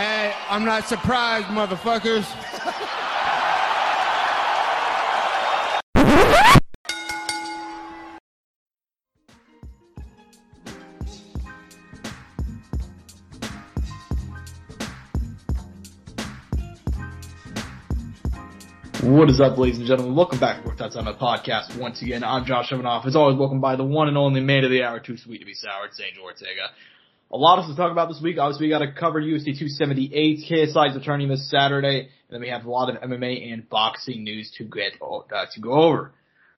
Hey, I'm not surprised, motherfuckers. What is up, ladies and gentlemen? Welcome back to Work Thoughts on podcast. Once again, I'm Josh Evanoff. As always, welcome by the one and only man of the hour, too sweet to be sour, it's Angel Ortega. A lot of us to talk about this week. Obviously, we got to cover UFC 278. KSI is returning this Saturday, and then we have a lot of MMA and boxing news to get uh, to go over.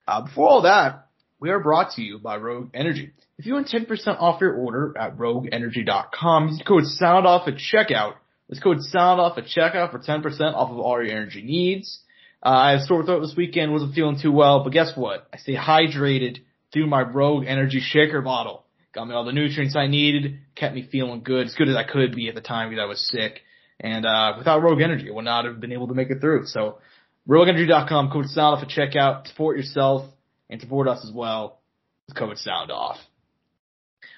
Uh, before all that, we are brought to you by Rogue Energy. If you want 10% off your order at RogueEnergy.com, use the code SOUNDOFF at checkout. This code SOUNDOFF at checkout for 10% off of all your energy needs. Uh, I had sore throat this weekend, wasn't feeling too well, but guess what? I stay hydrated through my Rogue Energy shaker bottle. Got me all the nutrients I needed, kept me feeling good, as good as I could be at the time because I was sick. And, uh, without Rogue Energy, I would not have been able to make it through. So, RogueEnergy.com, code sound off at checkout, support yourself and support us as well. code sound off.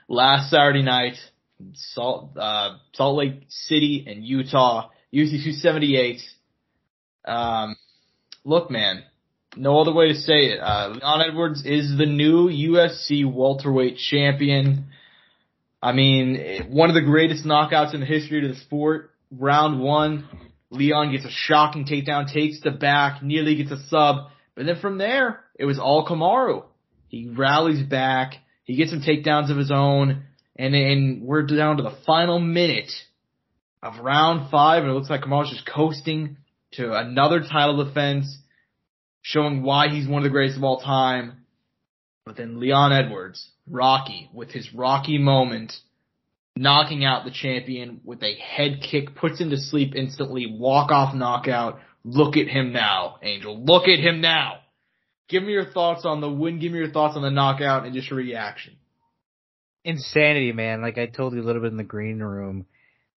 Last Saturday night, Salt, uh, Salt Lake City and Utah, UC 278. Um, look, man, no other way to say it. Uh, Leon Edwards is the new UFC welterweight champion. I mean, one of the greatest knockouts in the history of the sport. Round one, Leon gets a shocking takedown, takes the back, nearly gets a sub, but then from there, it was all Kamaru. He rallies back, he gets some takedowns of his own, and then we're down to the final minute of round five, and it looks like Kamaru's just coasting to another title defense, showing why he's one of the greatest of all time. But then Leon Edwards, Rocky, with his Rocky moment, knocking out the champion with a head kick, puts him to sleep instantly, walk off knockout. Look at him now, Angel. Look at him now. Give me your thoughts on the win. Give me your thoughts on the knockout and just your reaction. Insanity, man. Like I told you a little bit in the green room.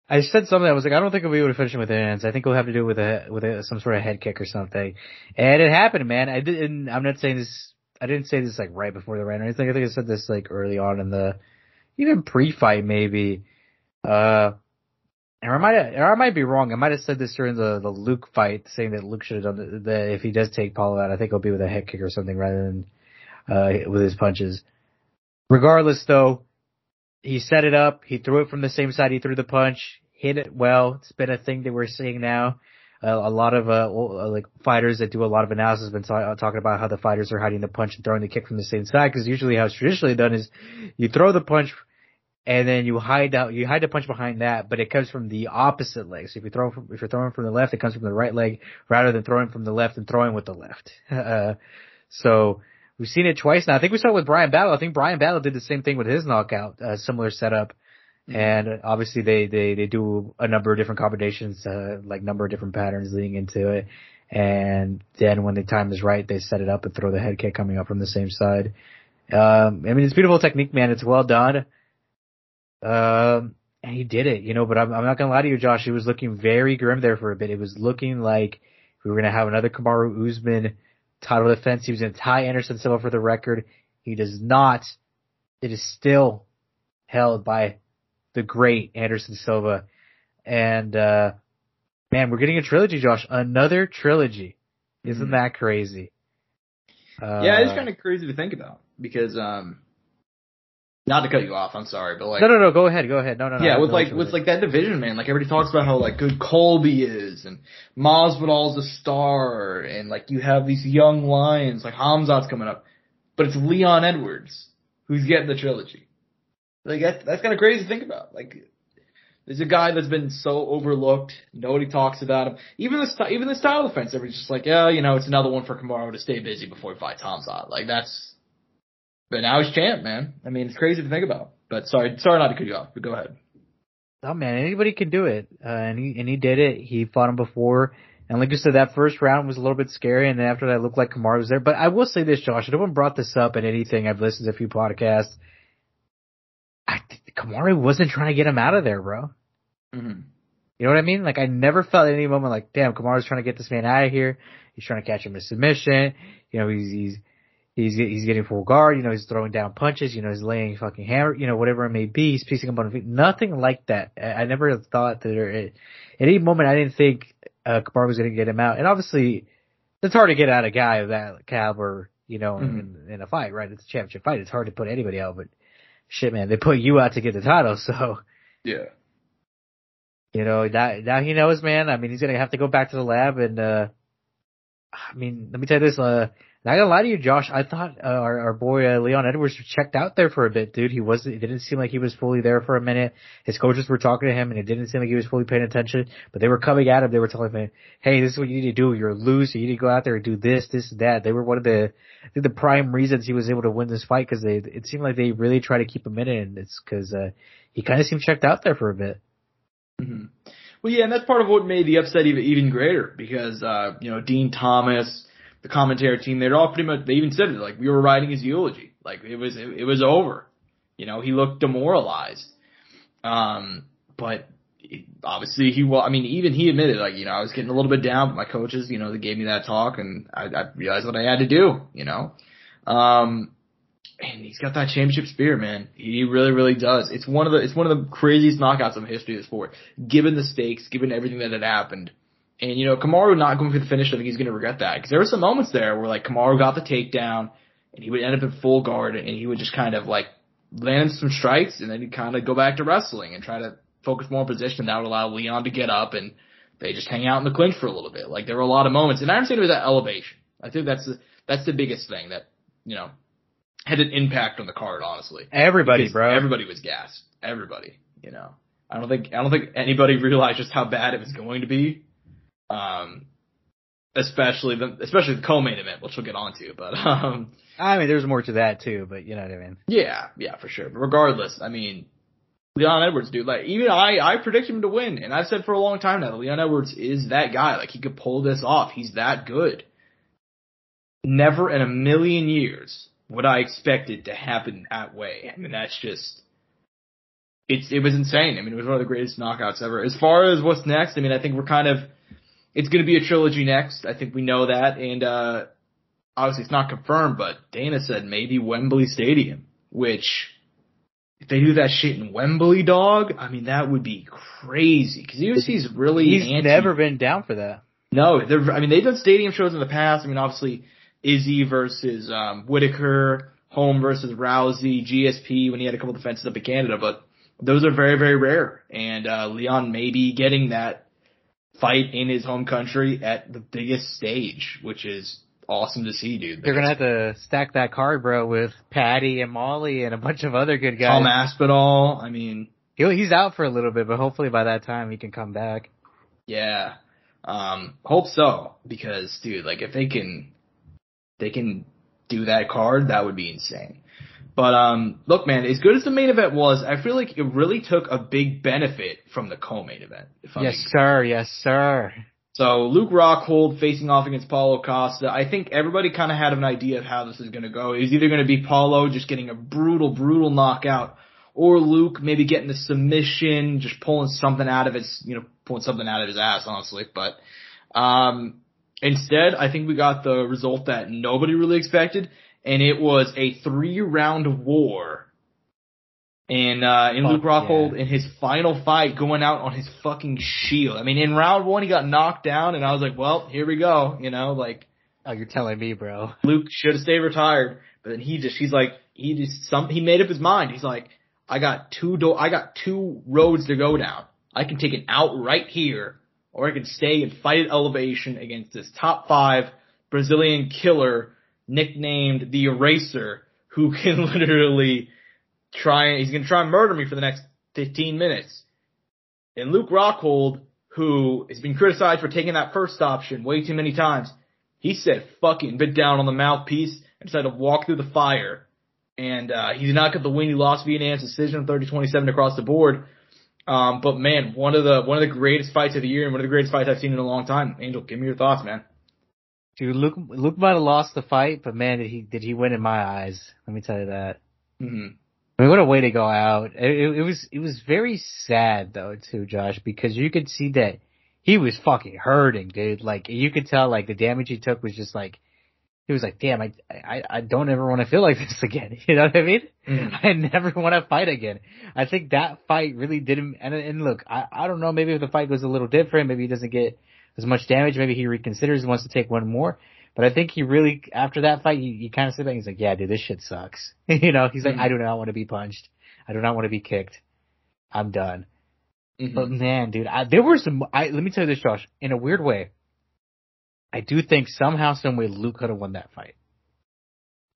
I said something. I was like, I don't think we'll be able to finish him with hands. I think we'll have to do it with a with a, some sort of head kick or something. And it happened, man. I didn't. I'm not saying this. I didn't say this like right before the round or anything. I think I said this like early on in the even pre-fight maybe. Uh, and I might or I might be wrong. I might have said this during the the Luke fight, saying that Luke should have done the if he does take Paulo out, I think it'll be with a head kick or something rather than uh with his punches. Regardless, though, he set it up. He threw it from the same side he threw the punch. Hit it well. It's been a thing that we're seeing now. Uh, a lot of uh, like fighters that do a lot of analysis have been ta- talking about how the fighters are hiding the punch and throwing the kick from the same side because usually how it's traditionally done is you throw the punch and then you hide out you hide the punch behind that, but it comes from the opposite leg. So if you throw from, if you're throwing from the left, it comes from the right leg rather than throwing from the left and throwing with the left. uh, so we've seen it twice now. I think we saw it with Bryan Battle. I think Bryan Battle did the same thing with his knockout, uh, similar setup. Mm-hmm. And obviously they, they, they do a number of different combinations, uh, like number of different patterns leading into it. And then when the time is right, they set it up and throw the head kick coming up from the same side. Um, I mean, it's beautiful technique, man. It's well done. Um, and he did it, you know, but I'm, I'm not gonna lie to you, Josh. It was looking very grim there for a bit. It was looking like we were gonna have another Kamaru Usman title defense. He was in tie Anderson Silva for the record. He does not. It is still held by the great Anderson Silva. And, uh, man, we're getting a trilogy, Josh. Another trilogy. Isn't mm-hmm. that crazy? Uh, yeah, it's kind of crazy to think about because, um, not to cut you off, I'm sorry, but like no, no, no, go ahead, go ahead. No, no, no. Yeah, with like with like that division, man. Like everybody talks about how like good Colby is, and Masvidal's a star, and like you have these young lions like Khamzat's coming up, but it's Leon Edwards who's getting the trilogy. Like that's that's kind of crazy to think about. Like there's a guy that's been so overlooked. Nobody talks about him. Even the st- even the style defense, everybody's just like, yeah, you know, it's another one for Kamaru to stay busy before he fights Khamzat. Like that's but now he's champ, man. I mean, it's crazy to think about. But sorry, sorry not to cut you off. But go ahead. Oh man, anybody can do it, uh, and he and he did it. He fought him before, and like you said, that first round was a little bit scary, and then after that, looked like Kamaru was there. But I will say this, Josh, no one brought this up in anything. I've listened to a few podcasts. I Kamaru wasn't trying to get him out of there, bro. Mm-hmm. You know what I mean? Like I never felt at any moment like, damn, Kamaru's trying to get this man out of here. He's trying to catch him in submission. You know, he's he's He's he's getting full guard. You know, he's throwing down punches. You know, he's laying fucking hammer. You know, whatever it may be. He's piecing up on feet. Nothing like that. I, I never thought that there, at any moment I didn't think uh, was going to get him out. And obviously, it's hard to get out a guy of that caliber. You know, mm-hmm. in, in a fight, right? It's a championship fight. It's hard to put anybody out, but shit, man, they put you out to get the title, so. Yeah. You know, now, now he knows, man. I mean, he's gonna have to go back to the lab and, uh, I mean, let me tell you this, uh, not gonna lie to you, Josh. I thought uh, our, our boy uh, Leon Edwards checked out there for a bit, dude. He wasn't. It didn't seem like he was fully there for a minute. His coaches were talking to him, and it didn't seem like he was fully paying attention. But they were coming at him. They were telling him, "Hey, this is what you need to do. You're a loser. You need to go out there and do this, this, that." They were one of the, the prime reasons he was able to win this fight because they. It seemed like they really tried to keep him in it, and it's because uh, he kind of seemed checked out there for a bit. Mm-hmm. Well, yeah, and that's part of what made the upset even even greater because uh, you know Dean Thomas the commentary team, they're all pretty much, they even said it, like, we were writing his eulogy. Like, it was, it, it was over. You know, he looked demoralized. Um, but obviously he was, I mean, even he admitted, like, you know, I was getting a little bit down, but my coaches, you know, they gave me that talk and I, I realized what I had to do, you know. Um, and he's got that championship spirit, man. He really, really does. It's one of the, it's one of the craziest knockouts in the history of the sport. Given the stakes, given everything that had happened, and you know, Kamaru not going for the finish, I think he's going to regret that because there were some moments there where like Kamaru got the takedown and he would end up in full guard and he would just kind of like land some strikes and then he'd kind of go back to wrestling and try to focus more on position. That would allow Leon to get up and they just hang out in the clinch for a little bit. Like there were a lot of moments and I understand it was that elevation. I think that's the, that's the biggest thing that, you know, had an impact on the card, honestly. Everybody, bro. Everybody was gassed. Everybody, you know. I don't think I don't think anybody realized just how bad it was going to be um, especially the especially the co-main event, which we'll get onto. But um, I mean, there's more to that too. But you know what I mean? Yeah, yeah, for sure. But regardless, I mean, Leon Edwards, dude. Like even I, I predict him to win, and I've said for a long time now that Leon Edwards is that guy. Like he could pull this off. He's that good. Never in a million years would I expect it to happen that way. I mean, that's just. It's it was insane. I mean, it was one of the greatest knockouts ever. As far as what's next, I mean, I think we're kind of it's going to be a trilogy next. I think we know that, and uh, obviously it's not confirmed, but Dana said maybe Wembley Stadium, which if they do that shit in Wembley, dog, I mean that would be crazy because UFC's really he's anti- never been down for that. No, they're I mean they've done stadium shows in the past. I mean obviously Izzy versus um, Whittaker, Holm versus Rousey, GSP when he had a couple defenses up in Canada, but those are very very rare, and uh, Leon may be getting that fight in his home country at the biggest stage, which is awesome to see, dude. They're gonna have to stack that card, bro, with Paddy and Molly and a bunch of other good guys. Tom Aspinall. I mean, he he's out for a little bit, but hopefully by that time he can come back. Yeah, um, hope so because, dude, like if they can, they can do that card, that would be insane. But um, look, man, as good as the main event was, I feel like it really took a big benefit from the co-main event. yes, sir. Yes, sir. So Luke Rockhold facing off against Paulo Costa. I think everybody kind of had an idea of how this is going to go. It was either going to be Paulo just getting a brutal, brutal knockout, or Luke maybe getting the submission, just pulling something out of his, you know, pulling something out of his ass, honestly. But um, instead, I think we got the result that nobody really expected and it was a three round war. And uh in Fuck Luke Rockhold yeah. in his final fight going out on his fucking shield. I mean in round one he got knocked down and I was like, Well, here we go, you know, like Oh, you're telling me, bro. Luke should have stayed retired, but then he just he's like he just some he made up his mind. He's like, I got two do- I got two roads to go down. I can take it out right here, or I can stay and fight at elevation against this top five Brazilian killer nicknamed the Eraser, who can literally try, he's gonna try and murder me for the next 15 minutes. And Luke Rockhold, who has been criticized for taking that first option way too many times, he said fucking bit down on the mouthpiece and decided to walk through the fire. And, uh, he did not get the win. He lost via unanimous decision 30-27 across the board. Um, but man, one of the, one of the greatest fights of the year and one of the greatest fights I've seen in a long time. Angel, give me your thoughts, man. Dude, Luke Luke might have lost the fight, but man, did he did he win in my eyes? Let me tell you that. Mm-hmm. I mean, what a way to go out! It, it, was it was very sad though too, Josh, because you could see that he was fucking hurting, dude. Like you could tell, like the damage he took was just like he was like, damn, I, I, I don't ever want to feel like this again. You know what I mean? Mm. I never want to fight again. I think that fight really didn't, and, and look, I, I don't know, maybe if the fight goes a little different, maybe he doesn't get as much damage, maybe he reconsiders and wants to take one more. But I think he really, after that fight, you, you kind of sit back and he's like, yeah, dude, this shit sucks. you know, he's like, Mhm. I do not want to be punched. I do not want to be kicked. I'm done. Mhm. But man, dude, I, there were some. I, let me tell you this, Josh. In a weird way, I do think somehow, some way, Luke could have won that fight.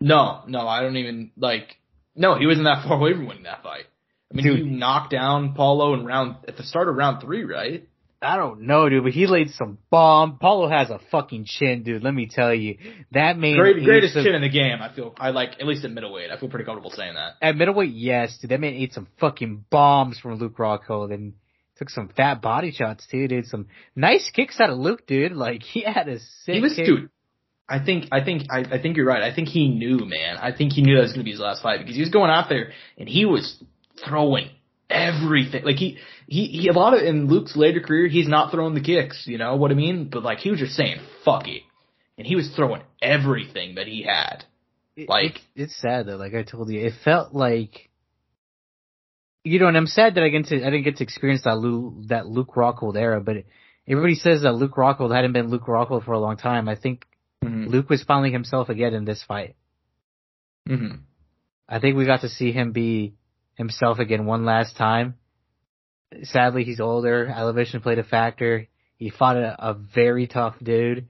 No, no, I don't even like. No, he wasn't that far away from winning that fight. I mean, Dude. he knocked down Paulo in round at the start of round three, right? I don't know, dude, but he laid some bomb. Paulo has a fucking chin, dude. Let me tell you, that man. Great, greatest some- chin in the game. I feel I like at least at middleweight. I feel pretty comfortable saying that. At middleweight, yes, dude. That man ate some fucking bombs from Luke Rockhold and took some fat body shots too, dude. Some nice kicks out of Luke, dude. Like he had a sick. he was kick. dude. I think I think I, I think you're right. I think he knew, man. I think he knew that was going to be his last fight because he was going out there and he was throwing everything. Like he he he a lot of in Luke's later career, he's not throwing the kicks. You know what I mean? But like he was just saying, "Fuck it," and he was throwing everything that he had. Like- it- it's sad though. Like I told you, it felt like, you know, and I'm sad that I get to I didn't get to experience that Luke that Luke Rockhold era. But everybody says that Luke Rockhold hadn't been Luke Rockhold for a long time. I think Mm-hmm. Luke was finally himself again in this fight. Mm-hmm. I think we got to see him be himself again one last time. Sadly, he's older. Elevation played a factor. He fought a, a very tough dude.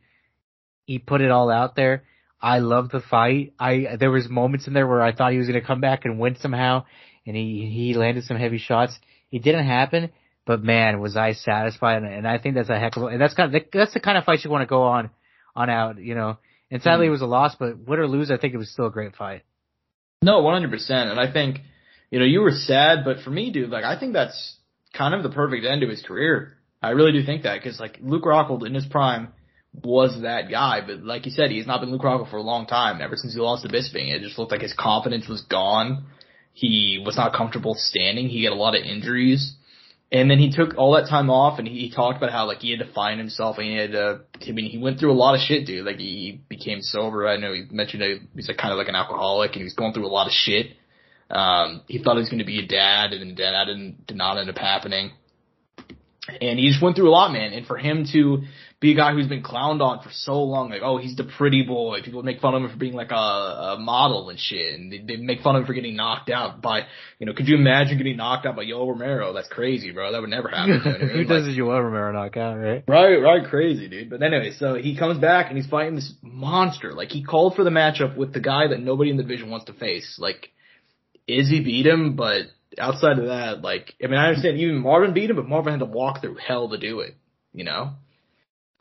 He put it all out there. I loved the fight. I there was moments in there where I thought he was going to come back and win somehow, and he he landed some heavy shots. It didn't happen, but man, was I satisfied! And, and I think that's a heck of a, and that's kind of that's the kind of fight you want to go on on out, you know. And sadly, mm-hmm. it was a loss, but win or lose, I think it was still a great fight. No, one hundred percent. And I think, you know, you were sad, but for me, dude, like I think that's kind of the perfect end to his career. I really do think that because like Luke Rockhold in his prime was that guy, but like you said, he's not been Luke Rockhold for a long time. Ever since he lost to Bisping, it just looked like his confidence was gone. He was not comfortable standing. He had a lot of injuries. And then he took all that time off and he talked about how like he had to find himself and he had to, I mean, he went through a lot of shit, dude. Like he became sober. I know he mentioned he's like kind of like an alcoholic and he was going through a lot of shit. Um, he thought he was going to be a dad and then that didn't, did not end up happening. And he just went through a lot, man. And for him to be a guy who's been clowned on for so long, like, oh, he's the pretty boy. People make fun of him for being like a, a model and shit. And they, they make fun of him for getting knocked out by, you know, could you imagine getting knocked out by Yoel Romero? That's crazy, bro. That would never happen. You know what I Who does Like- a Joel Romero knockout, right? Right, right, crazy, dude. But anyway, so he comes back and he's fighting this monster. Like he called for the matchup with the guy that nobody in the division wants to face. Like Izzy beat him, but outside of that, like I mean, I understand even Marvin beat him, but Marvin had to walk through hell to do it. You know,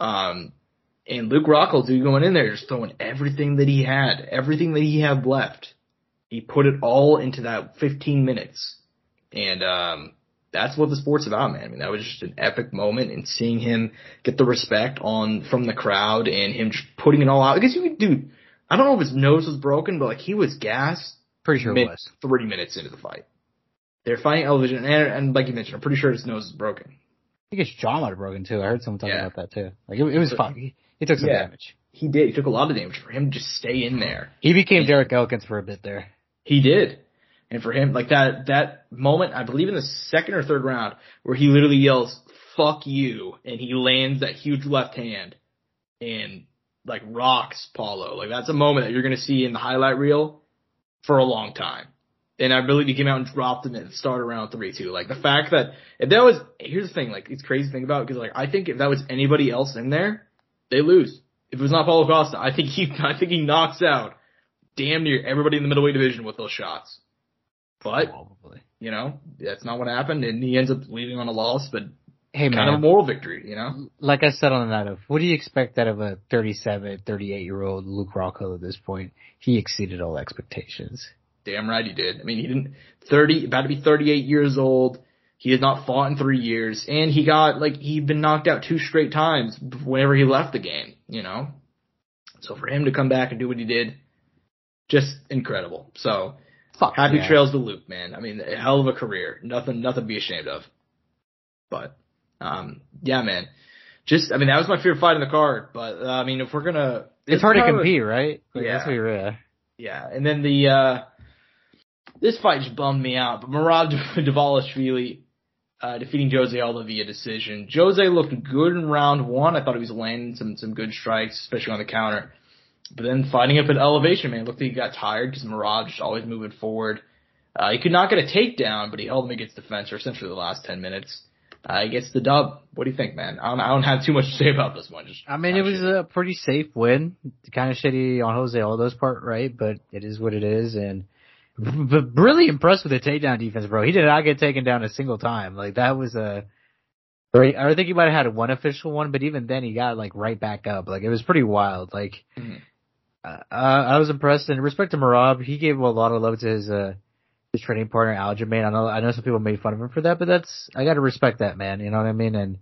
um, and Luke Rockhold, dude, going in there just throwing everything that he had, everything that he had left. He put it all into that 15 minutes, and um, that's what the sport's about, man. I mean, that was just an epic moment, and seeing him get the respect on from the crowd, and him just putting it all out. Because you could, dude, I don't know if his nose was broken, but like he was gassed Pretty sure it was. 30 minutes into the fight. They're fighting Elvision, and, and like you mentioned, I'm pretty sure his nose is broken. I think his jaw might have broken too. I heard someone talking Yeah. about that too. Like it, it was So- fun. He, he took some Yeah. damage. He did. He took a lot of damage for him to just stay in there. He became Derek Elkins for a bit there. He did. And for him, like that, that moment, I believe in the second or third round, where he literally yells, fuck you, and he lands that huge left hand and like rocks Paulo. Like that's a moment that you're gonna see in the highlight reel for a long time. And I believe he came out and dropped him at the start of round three two. Like the fact that if that was, here's the thing, like it's crazy to think about because like I think if that was anybody else in there, they lose. If it was not Paulo Costa, I think he, I think he knocks out damn near everybody in the middleweight division with those shots. But Probably. you know, that's not what happened, and he ends up leaving on a loss, but Hey man, kind of a moral victory, you know. like I said on the night of, what do you expect out of a 37, 38 year old Luke Rockhold at this point? He exceeded all expectations. Damn right he did. I mean, he didn't thirty, about to be thirty-eight years old. He has not fought in three years, and he got like he'd been knocked out two straight times whenever he left the game. You know, so for him to come back and do what he did, just incredible. So Fuck happy yeah. trails to Luke, man. I mean, a hell of a career. Nothing, nothing to be ashamed of. But, um, yeah, man. Just, I mean, that was my favorite fight in the card. But uh, I mean, if we're gonna, it's hard to compete, right? Like, Yeah. That's what you're, yeah. Yeah, and then the uh this fight just bummed me out. But Merab Dvalishvili uh, defeating Jose Aldo via decision. Jose looked good in round one. I thought he was landing some some good strikes, especially on the counter. But then fighting up at elevation, man, looked like he got tired because Merab just always moving forward. Uh, he could not get a takedown, but he held him against the fence for essentially the last ten minutes. Uh, gets the dub. What do you think, man? I don't, I don't have too much to say about this one. Just I mean, it was a pretty safe win. Kind of shitty on Jose Aldo's part, right? But it is what it is, and but really impressed with the takedown defense, bro. He did not get taken down a single time. Like that was a. I think he might have had one official one, but even then he got like right back up. Like it was pretty wild. Like Mhm. uh, I was impressed. And respect to Merab, he gave a lot of love to his uh his training partner Aljamain. I know I know some people made fun of him for that, but that's I got to respect that man. You know what I mean? And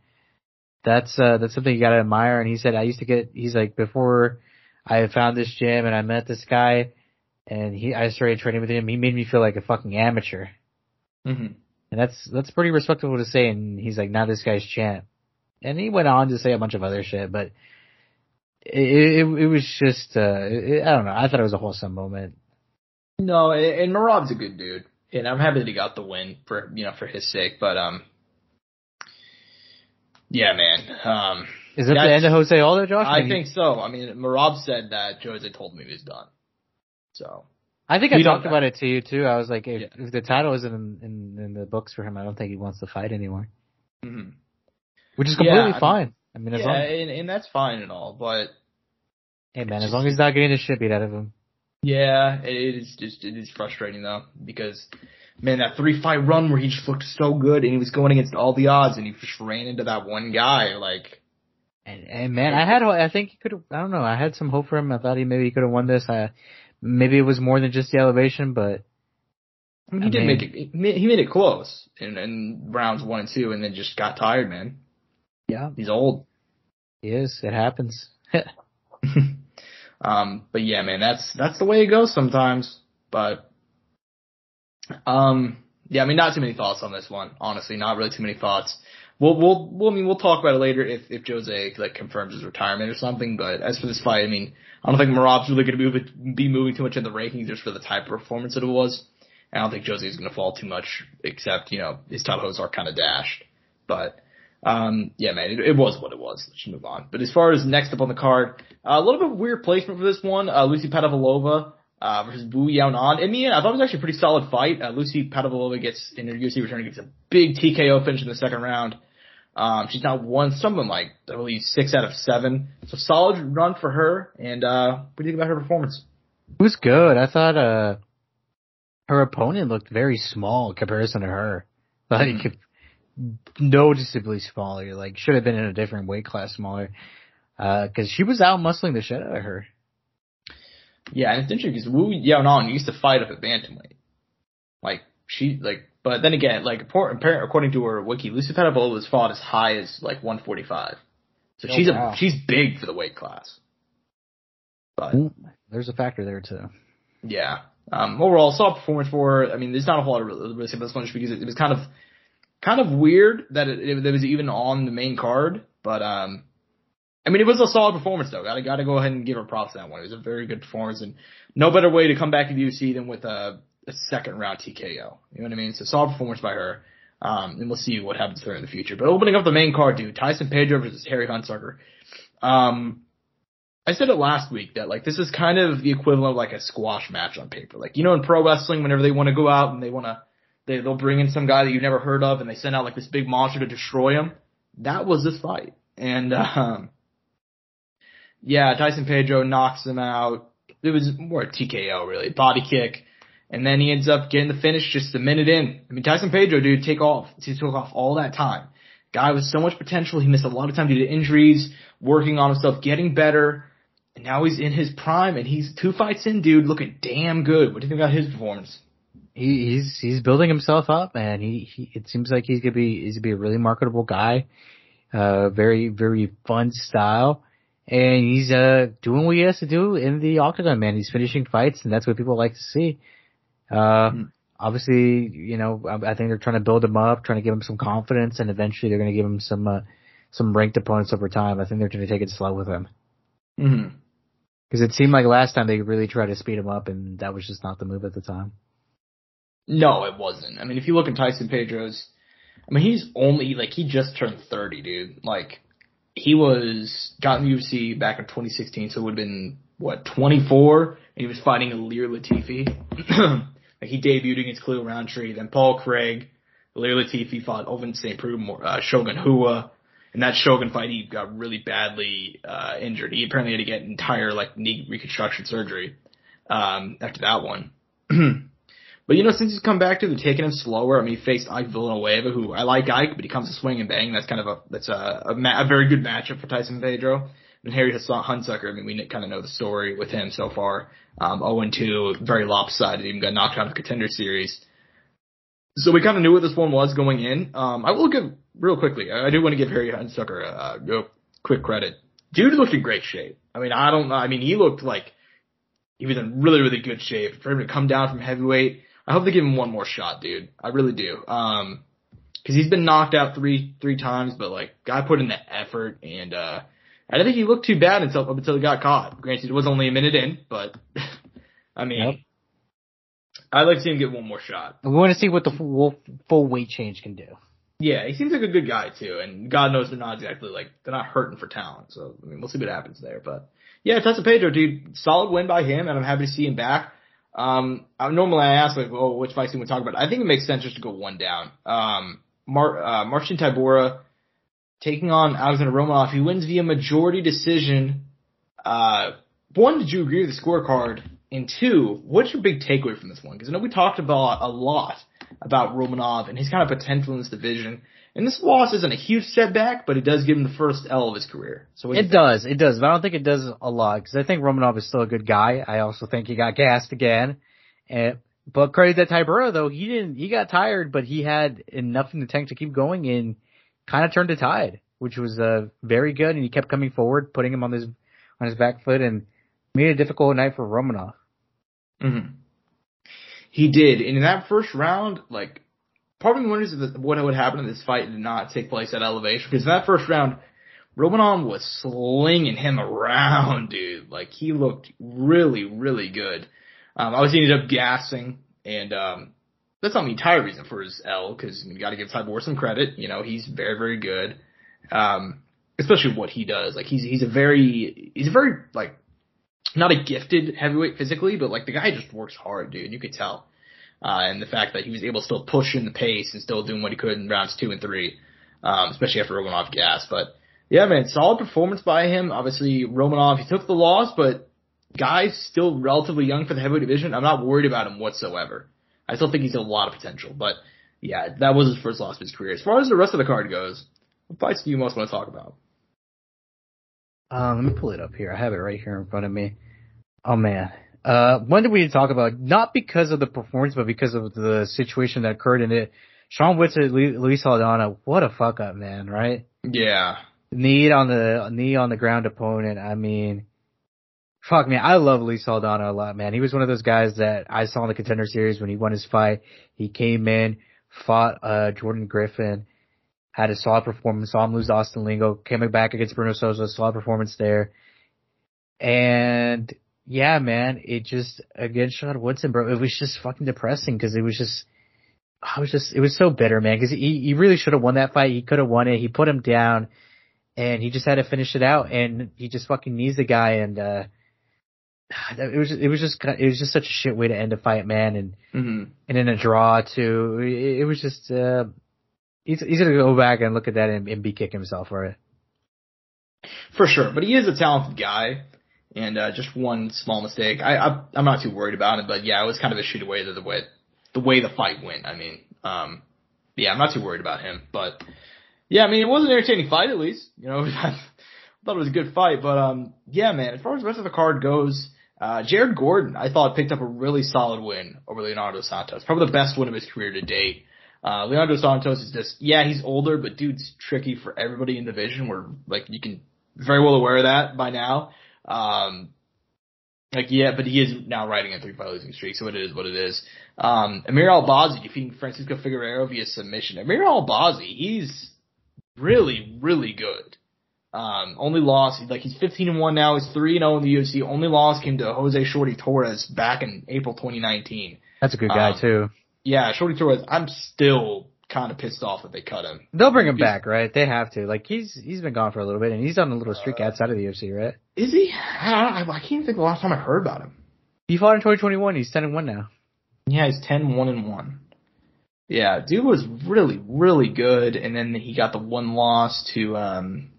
that's uh that's something you got to admire. And he said I used to get. He's like before I found this gym and I met this guy, and he I started training with him. He made me feel like a fucking amateur. Mhm. And that's that's pretty respectable to say. And he's like, now this guy's champ. And he went on to say a bunch of other shit, but it it, it was just uh it, I don't know. I thought it was a wholesome moment. No, and, Merab's a good dude, and I'm happy that he got the win for you know for his sake. But um, yeah, man. Um, Is that the end of Jose Aldo, Josh? I think so. I mean, Merab said that Jose told me he was done. So I think I talked about it to you too. I was like, if, Yeah. if the title isn't in, in in the books for him, I don't think he wants to fight anymore, mhm. which is Yeah, completely I mean- fine. I mean, as yeah, long and, and that's fine and all, but hey man, as long as he's not getting the shit beat out of him. Yeah, it is just it is frustrating though because man, that three fight run where he just looked so good and he was going against all the odds and he just ran into that one guy like. And, and man, I had, I think he could I don't know, I had some hope for him. I thought he maybe he could have won this. I, maybe it was more than just the elevation, but I mean, he I did mean- make it. He made, he made it close in, in rounds one and two, and then just got tired, man. yeah, He's old. he is. It happens. um, but yeah, man, that's that's the way it goes sometimes. But um, yeah, I mean, not too many thoughts on this one. Honestly, not really too many thoughts. We'll we'll, we'll I mean we'll talk about it later if if Jose like confirms his retirement or something. But as for this fight, I mean, I don't think Merab's really going to be moving too much in the rankings just for the type of performance that it was. I don't think Jose is going to fall too much, except you know his title hopes are kind of dashed. But um, yeah, man, it, it was what it was. Let's move on. But as far as next up on the card, uh, a little bit weird placement for this one. Uh, Lucie Pudilova uh, versus Wu Yaonan. In the end, I thought it was actually a pretty solid fight. Uh, Lucie Pudilova gets in her UFC return gets a big TKO finish in the second round. Um, she's now won something like I believe six out of seven. So solid run for her. And uh, what do you think about her performance? It was good. I thought, uh, her opponent looked very small in comparison to her. Like, noticeably smaller. Like, should have been in a different weight class smaller. Uh, cause she was out muscling the shit out of her. Yeah, and it's interesting because Wu Yaonan used to fight up at bantamweight. Like she like, but then again, like according to her wiki, Lucie Pudilova was fought as high as like 145. So Oh, she's wow. a she's big for the weight class. But There's a factor there too. yeah, um, overall solid performance for her. I mean, there's not a whole lot of really really say about this one just because it, it was kind of kind of weird that it, it, it was even on the main card, but um. I mean, it was a solid performance though. Gotta gotta go ahead and give her props to that one. It was a very good performance, and no better way to come back to the UFC than with a, a second round TKO. You know what I mean? So solid performance by her. Um, and we'll see what happens to her in the future. But opening up the main card, dude, Tyson Pedro versus Harry Hunsucker. Um, I said it last week that like this is kind of the equivalent of like a squash match on paper. Like you know in pro wrestling, whenever they want to go out and they want to, they they'll bring in some guy that you've never heard of, and they send out like this big monster to destroy him. That was this fight, and um, yeah, Tyson Pedro knocks him out. It was more a TKO really, body kick. And then he ends up getting the finish just a minute in. I mean, Tyson Pedro, dude, take off. He took off all that time. Guy with so much potential. He missed a lot of time due to injuries, working on himself, getting better. And now he's in his prime and he's two fights in, dude, looking damn good. What do you think about his performance? He, he's he's building himself up, and he, he it seems like he's gonna be he's gonna be a really marketable guy. Uh, very very fun style, and he's uh doing what he has to do in the octagon. Man, he's finishing fights, and that's what people like to see. Uh, Hmm. obviously, you know, I, I think they're trying to build him up, trying to give him some confidence, and eventually they're gonna give him some uh, some ranked opponents over time. I think they're going to take it slow with him. Mm-hmm. Because it seemed like last time they really tried to speed him up, and that was just not the move at the time. No, it wasn't. I mean, if you look at Tyson Pedro's, I mean, he's only like he just turned thirty, dude. Like he was got in the UFC back in 2016, so it would have been what 24, and he was fighting Ilir Latifi. like he debuted against Khalil Rountree, then Paul Craig, Ilir Latifi fought Ovince St. Preux, uh, Shogun Rua. In that Shogun fight, he got really badly uh, injured. He apparently had to get entire like knee reconstruction surgery um, after that one. but you know, since he's come back to, they're taking him slower. I mean, he faced Ike Villanueva, who I like Ike, but he comes to swing and bang. That's kind of a that's a a, ma- a very good matchup for Tyson Pedro. And Harry Hunsucker, I mean, we kind of know the story with him so far. Um, 0-2, very lopsided, even got knocked out of the contender series. So we kind of knew what this one was going in. Um, I will give real quickly. I do want to give Harry Hunsucker a, a quick credit. Dude looked in great shape. I mean, I don't know. I mean, he looked like he was in really, really good shape for him to come down from heavyweight. I hope they give him one more shot, dude. I really do. Um, cause he's been knocked out three, three times, but like, guy put in the effort and, uh, I don't think he looked too bad until, up until he got caught. Granted, it was only a minute in, but I mean, yep. I'd like to see him get one more shot. We want to see what the full, full weight change can do. Yeah, he seems like a good guy too, and God knows they're not exactly like they're not hurting for talent. So I mean, we'll see what happens there. But yeah, Tyson Pedro, dude, solid win by him, and I'm happy to see him back. Um, I, normally I ask like, oh, which fight scene we talk about. I think it makes sense just to go one down. Um, Mar- uh, Marcin Tybura taking on Alexander Romanov. He wins via majority decision. Uh, one, did you agree with the scorecard? And two, what's your big takeaway from this one? Because I know we talked about a lot about Romanov and his kind of potential in this division. And this loss isn't a huge setback, but it does give him the first L of his career. So it does, it does. But I don't think it does a lot because I think Romanov is still a good guy. I also think he got gassed again. And, but credit to Tybura though, he didn't. He got tired, but he had enough in the tank to keep going and kind of turned the tide, which was uh, very good. And he kept coming forward, putting him on his on his back foot, and made a difficult night for Romanov. Mm-hmm. He did, and in that first round, like me wonders if what would happen if this fight did not take place at elevation. Because in that first round, Romanov was slinging him around, dude. Like he looked really, really good. Um, obviously, ended up gassing, and um, that's not the entire reason for his L. Because you got to give Tybura some credit. You know, he's very, very good. Um, especially what he does. Like he's he's a very he's a very like not a gifted heavyweight physically, but like the guy just works hard, dude. You could tell. Uh, and the fact that he was able to still push in the pace and still doing what he could in rounds two and three, um, especially after Romanov gas. But yeah, man, solid performance by him. Obviously, Romanov, he took the loss, but guy's still relatively young for the heavyweight division. I'm not worried about him whatsoever. I still think he's a lot of potential, but yeah, that was his first loss of his career. As far as the rest of the card goes, what fights do you most want to talk about? Um, let me pull it up here. I have it right here in front of me. Oh man. Uh, when did we talk about? Not because of the performance, but because of the situation that occurred in it. Sean Woodson, Luis Saldana, what a fuck up, man, right? Yeah. Knee on the, knee on the ground opponent. I mean, fuck man, I love Luis Saldana a lot, man. He was one of those guys that I saw in the contender series when he won his fight. He came in, fought, uh, Jordan Griffin, had a solid performance, saw him lose Austin Lingo, came back against Bruno Souza, solid performance there. And yeah, man, it just again, Sean Woodson, bro, it was just fucking depressing because it was just, I was just, it was so bitter, man, because he he really should have won that fight. He could have won it. He put him down, and he just had to finish it out, and he just fucking knees the guy, and uh, it was it was just it was just such a shit way to end a fight, man, and mm-hmm. and in a draw too. It, it was just, uh, he's he's gonna go back and look at that and, and be kick himself for it. For sure, but he is a talented guy and uh, just one small mistake. I, I I'm not too worried about it, but yeah, it was kind of a shitty away that the way the way the fight went. I mean, um, yeah, I'm not too worried about him, but yeah, I mean, it was an entertaining fight at least. You know, I thought it was a good fight, but um, yeah, man, as far as the rest of the card goes. Uh, Jared Gordon, I thought picked up a really solid win over Leonardo Santos. Probably the best win of his career to date. Uh, Leonardo Santos is just, yeah, he's older, but dude's tricky for everybody in the division. We're like, you can very well aware of that by now. Um, like yeah, but he is now riding a three fight losing streak, so it is what it is. Um, Amir Albazi defeating Francisco Figueroa via submission. Amir Albazi, he's really, really good. Um, only loss, like he's 15 and 1 now, he's 3 and 0 in the UFC. Only loss came to Jose Shorty Torres back in April 2019. That's a good guy Um, too. Yeah, Shorty Torres, I'm still kind of pissed off that they cut him. They'll bring him he's- back, right? They have to. Like he's he's been gone for a little bit, and he's on a little streak Uh, outside of the UFC, right? Is he? I, I can't think the last time I heard about him. He fought in 2021. He's 10 and one now. Yeah, he's 10, 1 and 1. Yeah, dude was really, really good, and then he got the one loss to, um,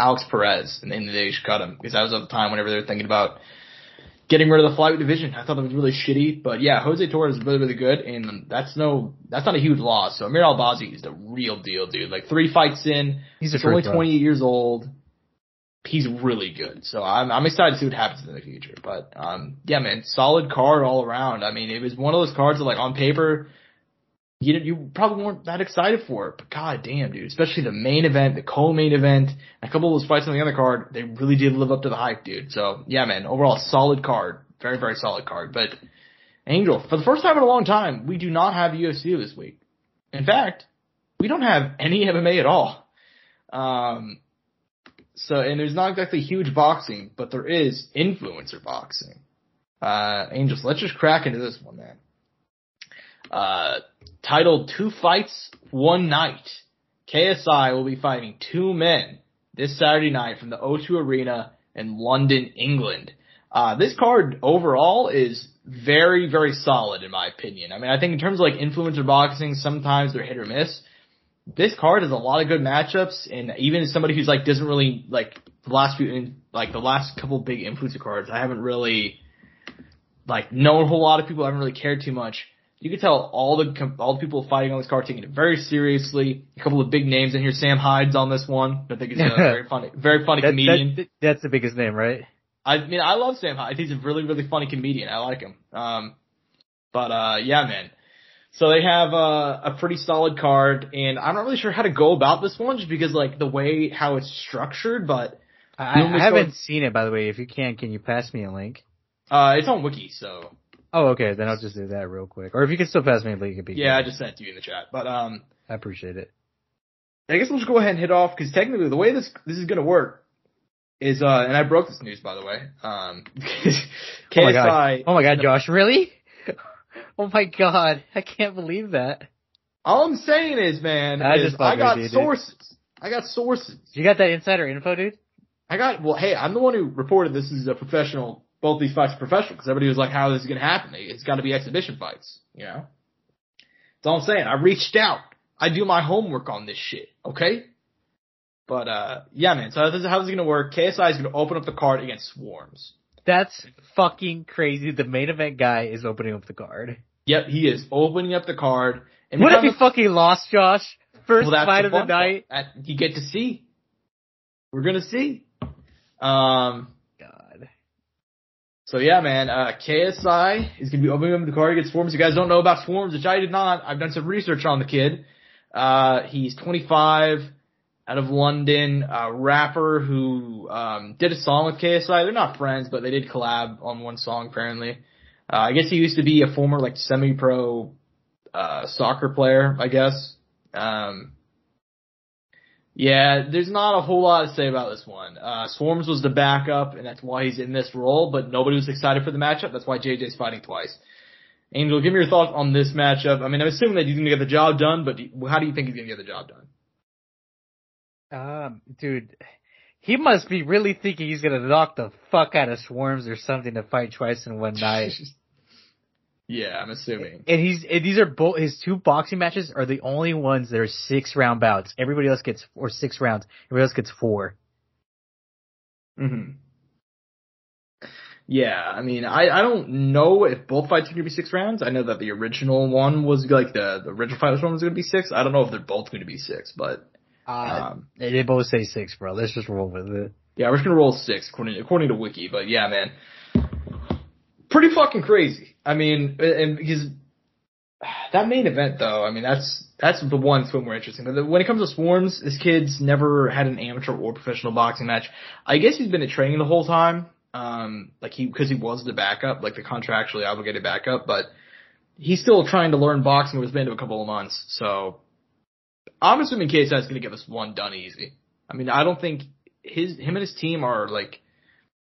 Alex Perez, and then they just cut him, because that was at the time whenever they were thinking about getting rid of the flyweight division. I thought that was really shitty, but yeah, Jose Torres is really, really good, and that's no, that's not a huge loss. So Amir Albazi is the real deal, dude. Like three fights in, He's he's only bro. 28 years old. He's really good. So I'm I'm excited to see what happens in the future. But um yeah, man, solid card all around. I mean, it was one of those cards that like on paper you didn't- you probably weren't that excited for it, but god damn, dude, especially the main event, the co-main event, a couple of those fights on the other card, they really did live up to the hype, dude. So yeah, man, overall solid card, very very solid card. But Angel, for the first time in a long time, we do not have UFC this week. In fact, we don't have any MMA at all. Um, so, and there's not exactly huge boxing, but there is influencer boxing. Uh, Angels, let's just crack into this one, man. Uh, titled Two Fights, One Night. KSI will be fighting two men this Saturday night from the O2 Arena in London, England. Uh, this card overall is very, very solid in my opinion. I mean, I think in terms of like influencer boxing, sometimes they're hit or miss. This card has a lot of good matchups, and even somebody who's like doesn't really like the last few, like the last couple big influencer cards, I haven't really like known a whole lot of people. I haven't really cared too much. You can tell all the all the people fighting on this card taking it very seriously. A couple of big names in here. Sam Hyde's on this one. I think he's a very funny, very funny That- comedian. that- that's the biggest name, right? I mean, I love Sam Hyde. He's a really, really funny comedian. I like him. Um, but uh, yeah, man. So they have uh, a pretty solid card, and I'm not really sure how to go about this one, just because like the way how it's structured. But I, You want me I haven't seen it, by the way. If you can, can you pass me a link? uh, it's on Wiki, so Oh, okay. Then I'll just do that real quick. Or if you can still pass me a link, it'd be yeah, I just sent it to you in the chat. But um, I appreciate it. I guess we'll just go ahead and hit off because technically the way this this is gonna work is uh, and I broke this news by the way. Um, Oh my god. Oh my god, Josh, really? Oh my god, I can't believe that. All I'm saying is, man, I is just I got you, sources. I got sources. You got that insider info, dude? I got well. Hey, I'm the one who reported this is a professional. Both these fights are professional because everybody was like, "How is this going to happen? It's got to be exhibition fights." You know. That's all I'm saying. I reached out. I do my homework on this shit. Okay. But uh, yeah, man. So this is how this is going to work. KSI is going to open up the card against Swarms. That's fucking crazy. The main event guy is opening up the card. Yep, he is opening up the card. And What if he fucking lost, Josh? First well, fight of the night. That you get to see. We're gonna see. Um. So yeah, man, uh, KSI is gonna be opening up the card against. If you guys don't know about Swarms, which I did not, I've done some research on the kid. Uh, he's 25, out of London, a rapper who, um, did a song with KSI. They're not friends, but they did collab on one song apparently. Uh, I guess he used to be a former like semi-pro, uh, soccer player, I guess. Um, yeah, there's not a whole lot to say about this one. Uh, Swarms was the backup, and that's why he's in this role, but nobody was excited for the matchup. That's why JJ's fighting twice. Angel, give me your thoughts on this matchup. I mean, I'm assuming that he's going to get the job done, but do- how do you think he's going to get the job done? Um, dude, he must be really thinking he's gonna knock the fuck out of Swarms or something to fight twice in one night. yeah, I'm assuming. And he's and these are both his two boxing matches are the only ones that are six round bouts. Everybody else gets or six rounds. Everybody else gets four. hmm Yeah, I mean, I, I don't know if both fights are going to be six rounds. I know that the original one was like the, the original fight was one was going to be six. I don't know if they're both going to be six, but Uh, um, they they both say six, bro. Let's just roll with it. Yeah, we're just gonna roll six according according to Wiki, but yeah, man, pretty fucking crazy. I mean, and because that main event though, I mean that's that's the one swim more interesting. But when it comes to swarms, this kid's never had an amateur or professional boxing match. I guess he's been in training the whole time, um, like he because he was the backup, like the contractually obligated backup, but he's still trying to learn boxing. It was been a couple of months, so I'm assuming KSI is going to get this one done easy. I mean, I don't think his him and his team are like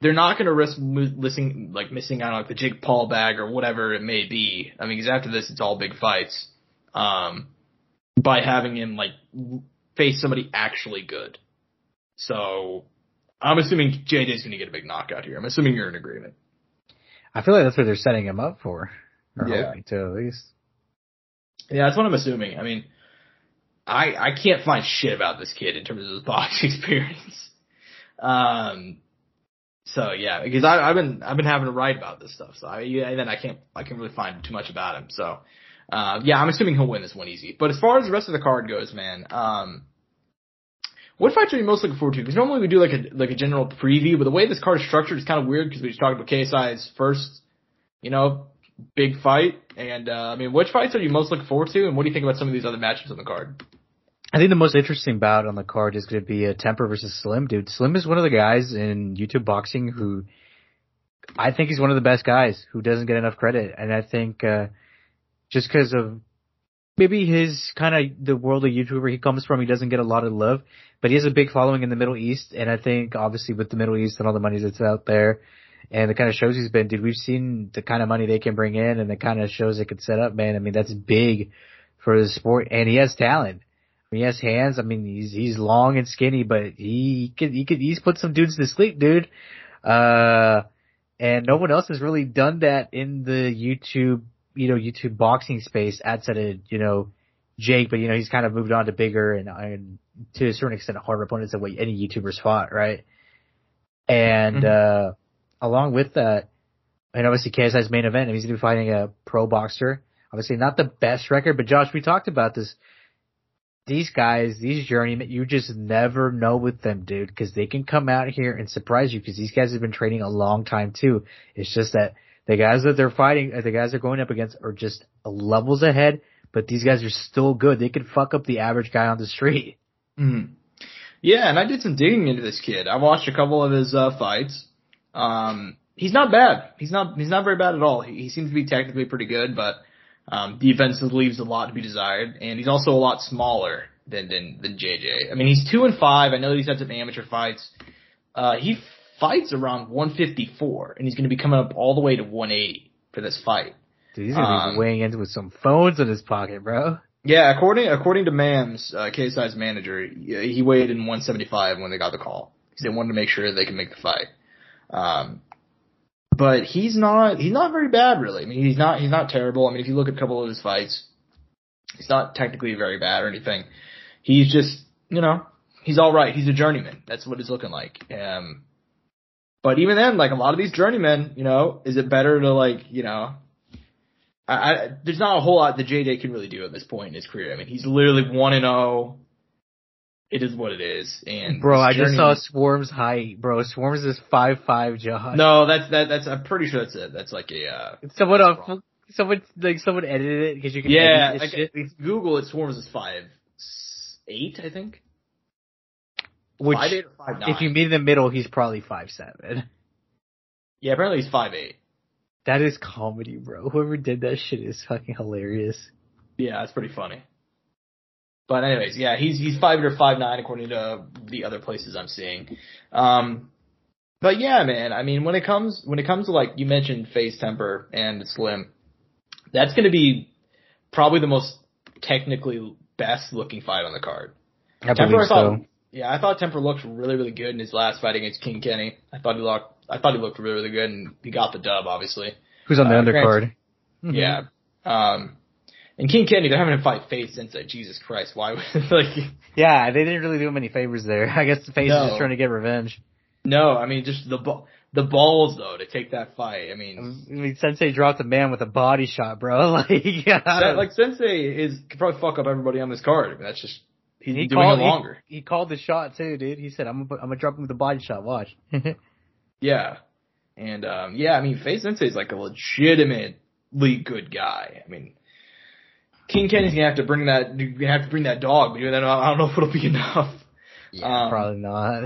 they're not going to risk mo- missing like missing out on like the Jake Paul bag or whatever it may be. I mean, because after this, it's all big fights. Um, by having him like face somebody actually good. So I'm assuming JJ's going to get a big knockout here. I'm assuming you're in agreement. I feel like that's what they're setting him up for. Or Yeah. hoping to at least. Yeah, that's what I'm assuming. I mean, I I can't find shit about this kid in terms of his boxing experience. Um, so yeah, because I, I've been I've been having to write about this stuff. So I and then I can't I can't really find too much about him. So uh, yeah, I'm assuming he'll win this one easy. But as far as the rest of the card goes, man, um, what fights are you most looking forward to? Because normally we do like a like a general preview, but the way this card is structured is kind of weird because we just talked about KSI's first, you know, big fight. And uh, I mean, which fights are you most looking forward to, and what do you think about some of these other matchups on the card? I think the most interesting bout on the card is going to be a Temper versus Slim, dude. Slim is one of the guys in YouTube boxing who I think he's one of the best guys who doesn't get enough credit, and I think uh, just because of maybe his kind of the world of YouTuber he comes from, he doesn't get a lot of love, but he has a big following in the Middle East, and I think obviously with the Middle East and all the money that's out there. And the kind of shows he's been, dude, we've seen the kind of money they can bring in and the kind of shows they could set up, man. I mean, that's big for the sport and he has talent. I mean, he has hands. I mean, he's he's long and skinny, but he could he could he's put some dudes to sleep, dude. Uh, and no one else has really done that in the YouTube, you know, YouTube boxing space outside of you know Jake, but you know he's kind of moved on to bigger and, and to a certain extent harder opponents than what any YouTubers fought, right? And uh, along with that, and obviously KSI's main event, and he's gonna be fighting a pro boxer. Obviously not the best record, but Josh, we talked about this these guys, these journeymen, you just never know with them, dude, because they can come out here and surprise you. Because these guys have been training a long time too. It's just that the guys that they're fighting, uh, the guys they're going up against, are just levels ahead. But these guys are still good. They could fuck up the average guy on the street. Mm-hmm. Yeah, and I did some digging into this kid. I watched a couple of his uh, fights. Um, he's not bad. He's not. He's not very bad at all. He, he seems to be technically pretty good, but um, defensively leaves a lot to be desired, and he's also a lot smaller than than than JJ. I mean, he's two and five. I know that he's had some amateur fights. Uh, he fights around 154, and he's going to be coming up all the way to 180 for this fight. Dude, he's gonna Um, be weighing in with some phones in his pocket, bro. Yeah, according according to Mams, uh, KSI's manager, he he weighed in 175 when they got the call because they wanted to make sure they can make the fight. Um, but he's not he's not very bad really. I mean, he's not he's not terrible. I mean, if you look at a couple of his fights, he's not technically very bad or anything. He's just you know he's all right. He's a journeyman. That's what he's looking like. Um, but even then, like a lot of these journeymen, you know, is it better to like you know I, I, there's not a whole lot that JJ can really do at this point in his career. I mean, he's literally one and zero. It is what it is, and Bro, I just saw Swarm's height, bro. Swarm's is five five, Josh. No, that's that. That's I'm pretty sure that's it. That's like a. Uh, someone uh, someone like someone edited it because you can yeah, edit like, Google it. Swarmz is five eight, I think. Which five eight or five nine. if you meet in the middle, he's probably five seven. yeah, apparently he's five eight. That is comedy, bro. Whoever did that shit is fucking hilarious. Yeah, that's pretty funny. But anyways, yeah, he's he's five or five nine according to the other places I'm seeing. Um, but yeah, man, I mean, when it comes when it comes to like you mentioned face temper and slim, that's going to be probably the most technically best looking fight on the card. I Temper, believe I thought, so. yeah, I thought Temper looked really, really good in his last fight against King Kenny. I thought he looked, I thought he looked really, really good, and he got the dub, obviously. Who's on the uh, undercard? Mhm. Yeah. Um, and King Kenny, they're having him fight FaZe Sensei. Jesus Christ, why would like? Yeah, they didn't really do him any favors there. I guess the face is just trying to get revenge. No, I mean just the the balls though to take that fight. I mean, I mean, Sensei dropped a man with a body shot, bro. Like, yeah. that, like Sensei is could probably fuck up everybody on this card. I mean, that's just he's he doing called, it longer. He, he called the shot too, dude. He said, "I'm gonna, I'm gonna drop him with a body shot. Watch." Yeah. And um yeah, I mean FaZe Sensei is like a legitimately good guy. I mean King Kenny's gonna have to bring that gonna have to bring that dog, but then I don't know if it'll be enough. yeah, Um, probably not.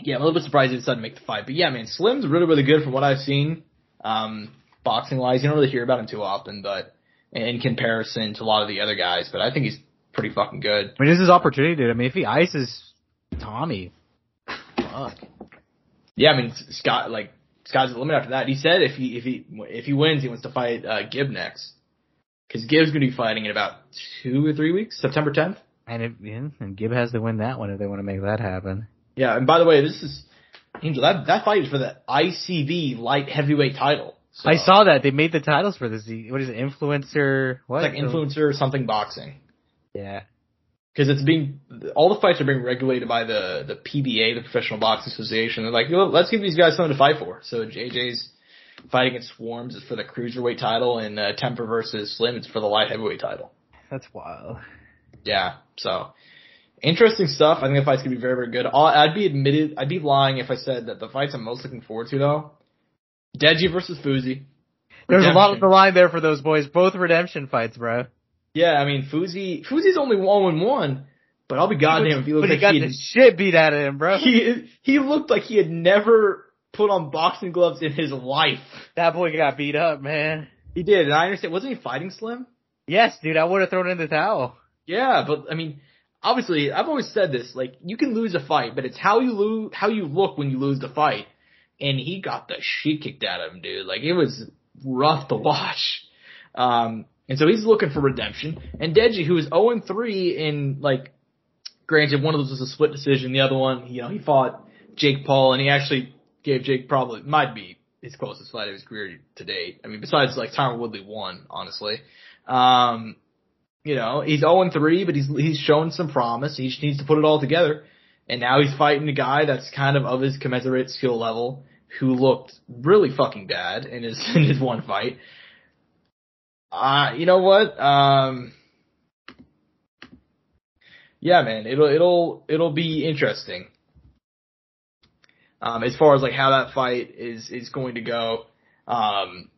Yeah, I'm a little bit surprised he decided to make the fight. But yeah, man, Slim's really, really good from what I've seen. Um boxing wise. You don't really hear about him too often, but in comparison to a lot of the other guys, but I think he's pretty fucking good. I mean, this is his opportunity, dude. I mean, if he ices Tommy, Fuck. Yeah, I mean Scott like Scott's the limit after that. He said if he if he if he wins, he wants to fight uh, Gib next because Gib's going to be fighting in about two or three weeks, September 10th. And if yeah, and Gib has to win that one if they want to make that happen. Yeah, and by the way, this is Angel. That that fight is for the ICB light heavyweight title. So, I saw that they made the titles for this. What is it? Influencer? What? It's like influencer or something boxing. Yeah. Because it's being all the fights are being regulated by the the PBA, the Professional Boxing Association. They're like, let's give these guys something to fight for. So JJ's fight against Swarmz is for the cruiserweight title, and uh, Temper versus Slim is for the light heavyweight title. That's wild. Yeah. So interesting stuff. I think the fight's gonna be very very good. I'd be admitted, I'd be lying if I said that the fights I'm most looking forward to though Deji versus Fousey. There's a lot of the line there for those boys. Both redemption fights, bro. Yeah, I mean Fousey. Fousey's only one one, but I'll be goddamn if he looks but he got he the shit beat out of him, bro. He he looked like he had never put on boxing gloves in his life. That boy got beat up, man. He did, and I understand. Wasn't he fighting Slim? Yes, dude. I would have thrown in the towel. Yeah, but I mean, obviously, I've always said this. Like, you can lose a fight, but it's how you lose, how you look when you lose the fight and he got the shit kicked out of him, dude. Like it was rough to watch. Um, and so he's looking for redemption. And Deji, who is 0 3 in like, granted, one of those was a split decision. The other one, you know, he fought Jake Paul and he actually gave Jake probably, might be his closest fight of his career to date. I mean, besides like Tyron Woodley won, honestly. Um, you know, he's 0 3, but he's, he's shown some promise. He just needs to put it all together. And now he's fighting a guy that's kind of of his commensurate skill level who looked really fucking bad in his in his one fight. Uh, you know what? Um, yeah, man, it'll it'll it'll be interesting. Um, as far as like how that fight is is going to go. Um,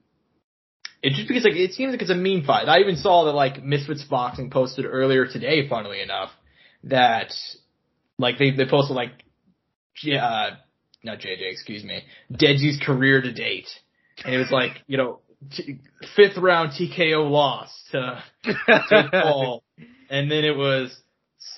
it just because like it seems like it's a meme fight. I even saw that like Misfits Boxing posted earlier today, funnily enough, that like they they posted like uh not JJ, excuse me, Deji's career to date, and it was like you know t- fifth round TKO loss to Jake Paul, and then it was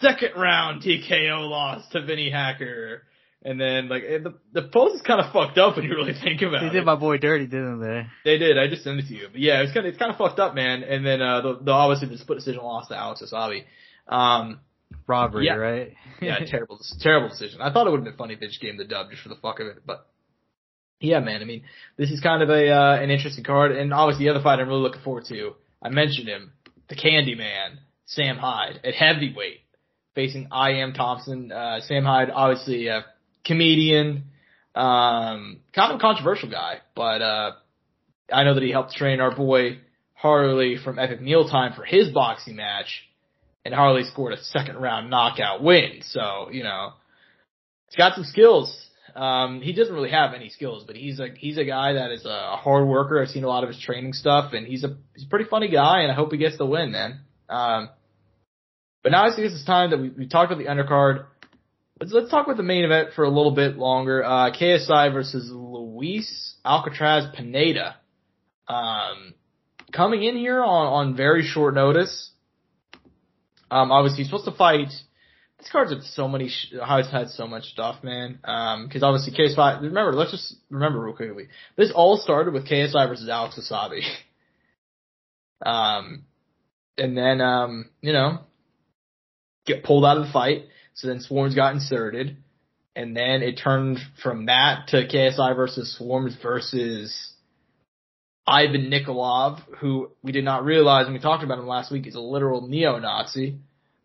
second round TKO loss to Vinny Hacker. And then like the the post is kind of fucked up when you really think about it. They did my boy dirty, didn't they? They did. I just sent it to you. But yeah, it's kind of it's kind of fucked up, man. And then uh the, the obviously the split decision loss to Alex Wassabi. Um, robbery, yeah. right? yeah, terrible, terrible decision. I thought it would have been funny if they just gave him the dub just for the fuck of it, but yeah, man. I mean, this is kind of a uh, an interesting card, and obviously the other fight I'm really looking forward to. I mentioned him, the Candy Man, Sam Hyde at heavyweight, facing I Am Thompson. Uh, Sam Hyde, obviously a comedian, um, kind of a controversial guy, but uh, I know that he helped train our boy Harley from Epic Mealtime for his boxing match and Harley scored a second round knockout win. So, you know, he's got some skills. Um, he doesn't really have any skills, but he's a, he's a guy that is a hard worker. I've seen a lot of his training stuff and he's a, he's a pretty funny guy and I hope he gets the win, man. Um, but now I think it's time that we, we talked about the undercard. Let's, let's talk about the main event for a little bit longer. Uh, KSI versus Luis Alcaraz Pineda. Um, coming in here on, on very short notice. Um, obviously he's supposed to fight. This card's had so many. Sh- it's had so much stuff, man. Um, because obviously KSI. Remember, let's just remember real quickly. This all started with KSI versus Alex Wassabi. um, and then um, you know, get pulled out of the fight. So then Swarmz got inserted, and then it turned from that to KSI versus Swarmz versus Ivan Nikolov, who we did not realize when we talked about him last week, is a literal neo-Nazi.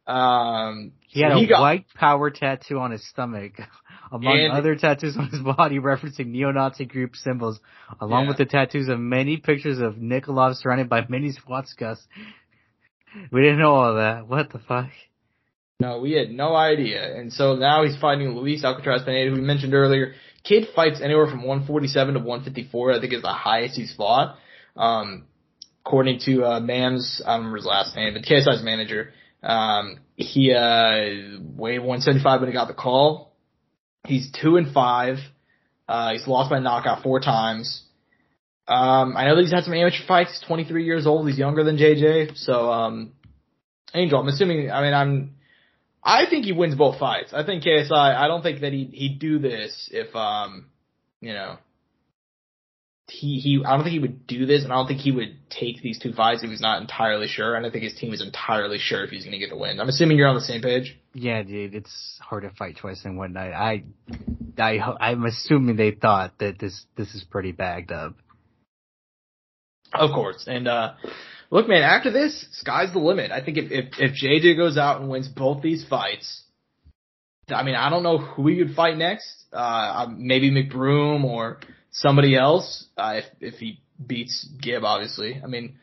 Um, he had so a got, white power tattoo on his stomach, among other tattoos on his body referencing neo-Nazi group symbols, along Yeah. with the tattoos of many pictures of Nikolov surrounded by many swastikas. We didn't know all that. What the fuck? No, we had no idea. And so now he's fighting Luis Alcaraz Pineda, who we mentioned earlier. Kid fights anywhere from 147 to 154, I think is the highest he's fought. Um, according to, uh, Mams, I don't remember his last name, but KSI's manager, um, he, uh, weighed 175 when he got the call. He's two and five. Uh, he's lost by knockout four times. Um, I know that he's had some amateur fights. He's 23 years old. He's younger than JJ. So, um, Angel, I'm assuming, I mean, I'm, I think he wins both fights. I think KSI. I don't think that he he'd do this if um, you know, he he. I don't think he would do this, and I don't think he would take these two fights if he's not entirely sure. And I think his team is entirely sure if he's going to get the win. I'm assuming you're on the same page. Yeah, dude, it's hard to fight twice in one night. I, I, I'm assuming they thought that this this is pretty bagged up. Of course, and uh, look, man, after this, sky's the limit. I think if if if JJ goes out and wins both these fights, I mean, I don't know who he would fight next. Uh, maybe McBroom or somebody else. Uh, if if he beats Gib, obviously. I mean,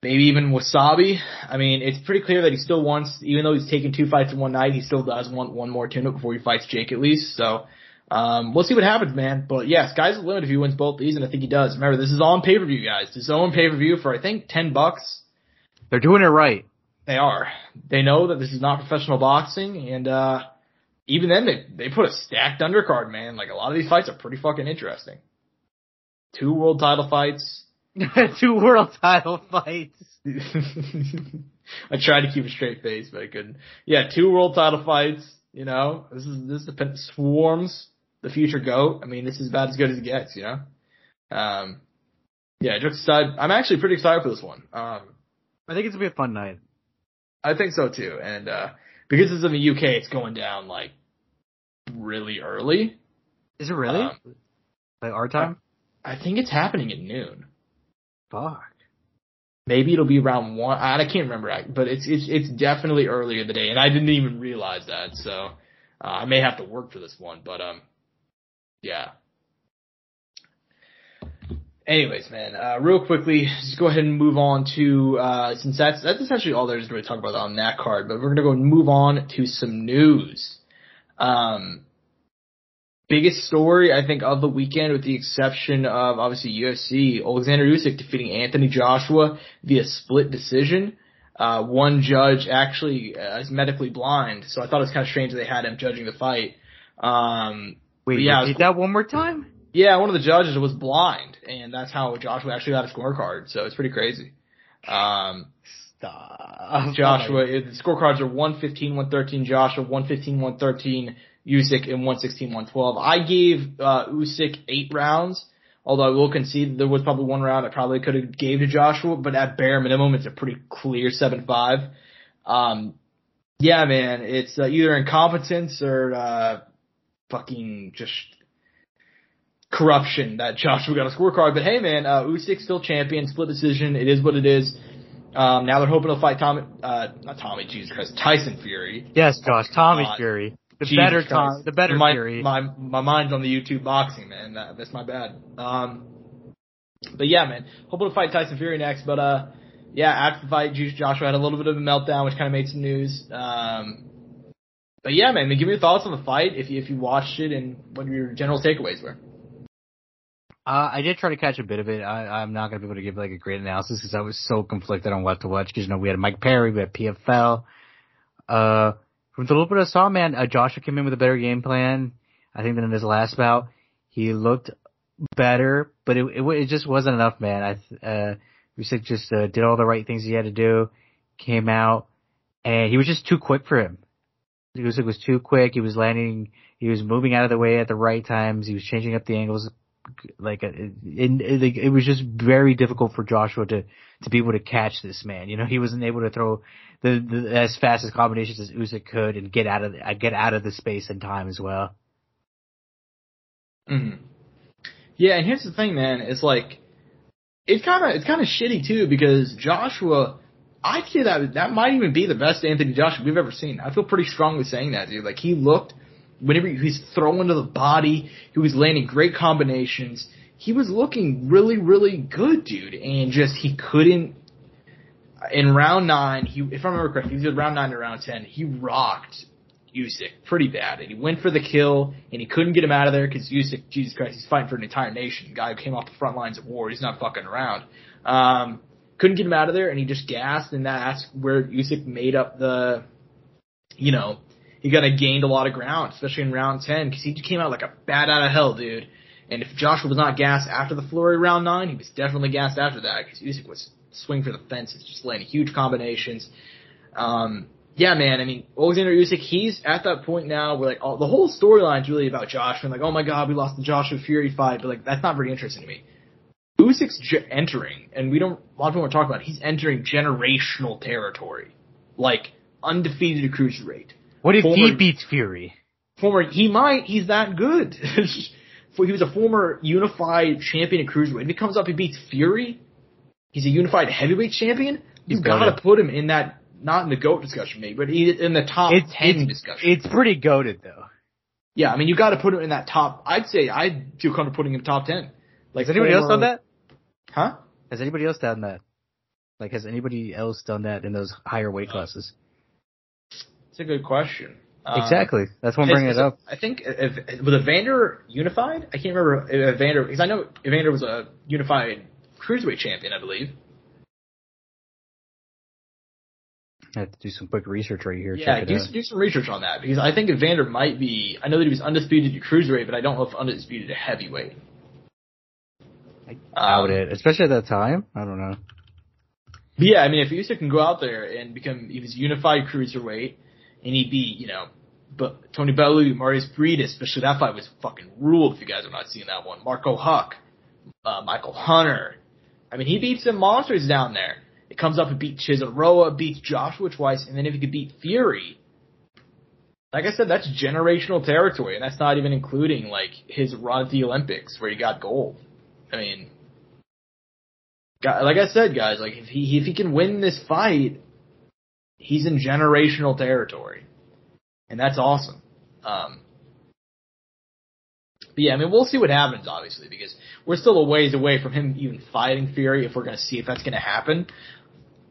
maybe even Wassabi. I mean, it's pretty clear that he still wants, even though he's taken two fights in one night, he still does want one more tune-up before he fights Jake at least. So, um, we'll see what happens, man. But yeah, sky's the limit if he wins both these, and I think he does. Remember, this is all on pay-per-view, guys. This is on pay-per-view for, I think, 10 bucks. They're doing it right. They are. They know that this is not professional boxing, and, uh, even then, they, they put a stacked undercard, man. Like, a lot of these fights are pretty fucking interesting. Two world title fights. Two world title fights. I tried to keep a straight face, but I couldn't. Yeah, two world title fights. You know, this is this is the swarms, the future goat. I mean, this is about as good as it gets. You know. Um, yeah, just excited. I'm actually pretty excited for this one. Um, I think it's gonna be a fun night. I think so too, and uh, because it's in the UK, it's going down like really early. Is it really? Um, like our time? I think it's happening at noon. Fuck. Maybe it'll be around one. I can't remember, but it's it's it's definitely earlier in the day, and I didn't even realize that. So uh, I may have to work for this one, but um, yeah. Anyways, man, uh, real quickly, just go ahead and move on to uh, since that's that's essentially all there's to really talk about on that card. But we're gonna go and move on to some news. Um, biggest story I think of the weekend, with the exception of obviously UFC, Alexander Usyk defeating Anthony Joshua via split decision. Uh, one judge actually uh, is medically blind, so I thought it was kind of strange they had him judging the fight. Um, Wait, yeah, repeat that one more time. Yeah, one of the judges was blind, and that's how Joshua actually got a scorecard. So it's pretty crazy. Um, Stop. Joshua, the scorecards are 115, 113, Joshua, 115, 113, Usyk in 116, 112. I gave uh, Usyk eight rounds, although I will concede there was probably one round I probably could have gave to Joshua, but at bare minimum, it's a pretty clear 7-5. Um, yeah, man, it's uh, either incompetence or uh, fucking just corruption that Joshua got a scorecard. But hey, man, uh, Usyk still champion, split decision. It is what it is. Um, now they're hoping to fight Tommy, uh, not Tommy, Jesus Christ, Tyson Fury. Yes, Josh, Tommy uh, Fury. The Jesus better Tom, the better my, Fury. My my mind's on the YouTube boxing, man. That, that's my bad. Um, but yeah, man, hoping to fight Tyson Fury next. But uh, yeah, after the fight, Joshua had a little bit of a meltdown, which kind of made some news. Um, but yeah, man, give me your thoughts on the fight if you if you watched it and what your general takeaways were. Uh, I did try to catch a bit of it. I, I'm not gonna be able to give like a great analysis because I was so conflicted on what to watch. Because you know we had Mike Perry, we had PFL. Uh, from the little bit I saw, man, uh, Joshua came in with a better game plan. I think than in his last bout. He looked better, but it it, it just wasn't enough, man. I uh, Usyk just uh, did all the right things he had to do, came out, and he was just too quick for him. Usyk was too quick. He was landing. He was moving out of the way at the right times. He was changing up the angles. Like it, it, it, was just very difficult for Joshua to to be able to catch this man. You know, he wasn't able to throw the, the as fast as combinations as Usyk could and get out of the, get out of the space and time as well. Mm-hmm. Yeah, and here's the thing, man. It's like it's kind of it's kind of shitty too because Joshua. I'd say that that might even be the best Anthony Joshua we've ever seen. I feel pretty strongly saying that, dude. Like he looked whenever he he's throwing to the body, he was landing great combinations. He was looking really, really good, dude, and just he couldn't in round nine, he, if I remember correctly, he was round nine to round ten. He rocked Usyk pretty bad, and he went for the kill, and he couldn't get him out of there because Usyk, Jesus Christ, he's fighting for an entire nation. Guy who came off the front lines of war. He's not fucking around. Um, couldn't get him out of there, and he just gassed, and that's where Usyk made up the, you know, he kind of gained a lot of ground, especially in round ten, because he came out like a bat out of hell, dude. And if Joshua was not gassed after the flurry round nine, he was definitely gassed after that because Usyk was swing for the fences, just landing huge combinations. Um, yeah, man. I mean, Alexander Usyk, he's at that point now where like all, the whole storyline's really about Joshua. And like, oh my god, we lost the Joshua Fury fight, but like that's not very interesting to me. Usyk's ge- entering, and we don't. A lot of people are talking about. It, he's entering generational territory, like undefeated cruiserweight. What if Former- he beats Fury? Former, he might. He's that good. he was a former unified champion at cruiserweight. If he comes up, he beats Fury. He's a unified heavyweight champion. You've got to put him in that, not in the goat discussion, maybe, but in the top It's ten it's, discussion. it's pretty goaded though. yeah, I mean, you got to put him in that top. I'd say I'd feel comfortable putting him top ten. Like Has anybody else former- done that? Huh? Has anybody else done that? Like, has anybody else done that in those higher weight classes? It's a good question. Um, exactly. That's why I'm bringing it up. I think if, was Evander unified? I can't remember if Evander because I know Evander was a unified cruiserweight champion, I believe. I have to do some quick research right here. Yeah, do, do some research on that because I think Evander might be. I know that he was undisputed at cruiserweight, but I don't know if undisputed at heavyweight. I doubt Um, it, especially at that time. I don't know. But yeah, I mean, if Usyk can go out there and become, he was unified cruiserweight, and he beat, you know, but Tony Bellew, Marius Briedis, especially that fight was fucking ruled. If you guys are not seeing that one, Marco Huck, uh, Michael Hunter. I mean, he beat some monsters down there. It comes up and beats Chisora, beats Joshua twice, and then if he could beat Fury, like I said, that's generational territory, and that's not even including like his run at the Olympics where he got gold. I mean, like I said, guys, like if he if he can win this fight, he's in generational territory, and that's awesome. Um, but yeah, I mean, we'll see what happens, obviously, because we're still a ways away from him even fighting Fury. If we're going to see if that's going to happen,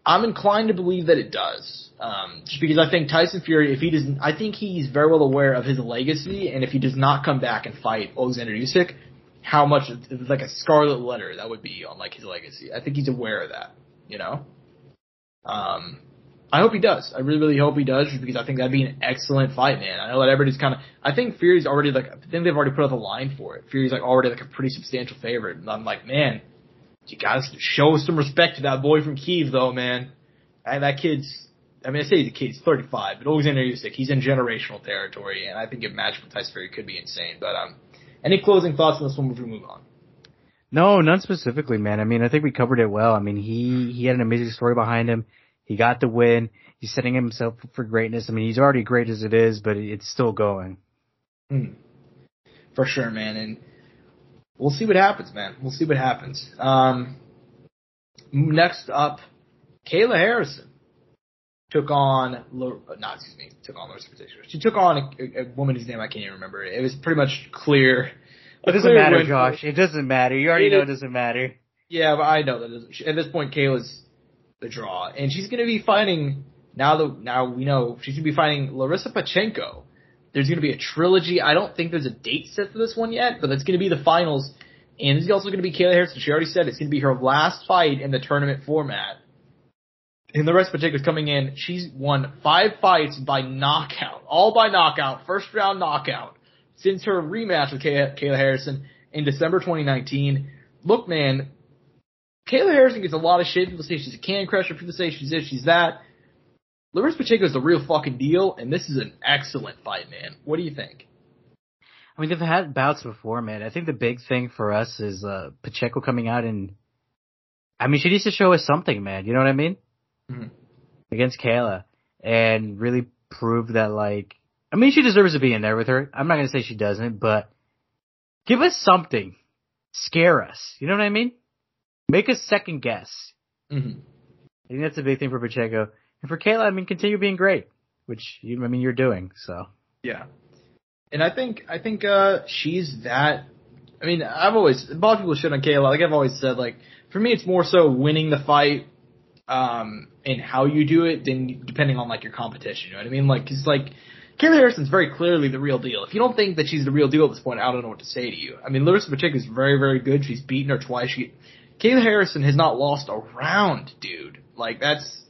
I'm inclined to believe that it does. Um, just because I think Tyson Fury, if he doesn't, I think he's very well aware of his legacy, and if he does not come back and fight Alexander Usyk, how much like a scarlet letter that would be on like his legacy. I think he's aware of that, you know. Um, I hope he does. I really, really hope he does, because I think that'd be an excellent fight, man. I know that everybody's kind of. I think Fury's already like. I think they've already put out the line for it. Fury's like already like a pretty substantial favorite, and I'm like, man, you gotta show some respect to that boy from Kiev, though, man. And that kid's. I mean, I say he's a kid. He's 35, but Alexander Usyk, he's in generational territory, and I think a match with Tyson Fury could be insane. But um, any closing thoughts on this one before we move on? No, none specifically, man. I mean, I think we covered it well. I mean, he he had an amazing story behind him. He got the win. He's setting himself up for greatness. I mean, he's already great as it is, but it's still going. Hmm. For sure, man. And we'll see what happens, man. We'll see what happens. Um, next up, Kayla Harrison took on, not excuse me, took on Larissa Particular. She took on a, a, woman whose name I can't even remember. It was pretty much clear. It doesn't clear matter, win Josh. It doesn't matter. You already It know is- it doesn't matter. Yeah, but I know that is- at this point Kayla's the draw, and she's going to be fighting now. The now we know she's going to be fighting Larissa Pachenko. There's going to be a trilogy. I don't think there's a date set for this one yet, but it's going to be the finals. And this is also going to be Kayla Harrison. She already said it's going to be her last fight in the tournament format. And Larissa Pachenko's coming in. She's won five fights by knockout, all by knockout, first round knockout, since her rematch with Kay- Kayla Harrison in December 2019. Look, man, Kayla Harrison gets a lot of shit. People say she's a can crusher. People say she's this, she's that. Larissa Pacheco is the real fucking deal, and this is an excellent fight, man. What do you think? I mean, they've had bouts before, man. I think the big thing for us is uh Pacheco coming out and, I mean, she needs to show us something, man. You know what I mean? Mhm. Against Kayla, and really prove that, like, I mean, she deserves to be in there with her. I'm not gonna say she doesn't, but give us something, scare us. You know what I mean? Make us second guess. Mm-hmm. I think that's a big thing for Pacheco, and for Kayla. I mean, continue being great, which you, I mean, you're doing. So Yeah. And I think I think uh she's that I mean, I've always a lot of people shit on Kayla. Like I've always said, like for me it's more so winning the fight um and how you do it than depending on like your competition, you know what I mean? Like cuz like Kayla Harrison's very clearly the real deal. If you don't think that she's the real deal at this point, I don't know what to say to you. I mean, Larissa Pacheco is very, very good. She's beaten her twice. She, Kayla Harrison has not lost a round, dude. Like that's,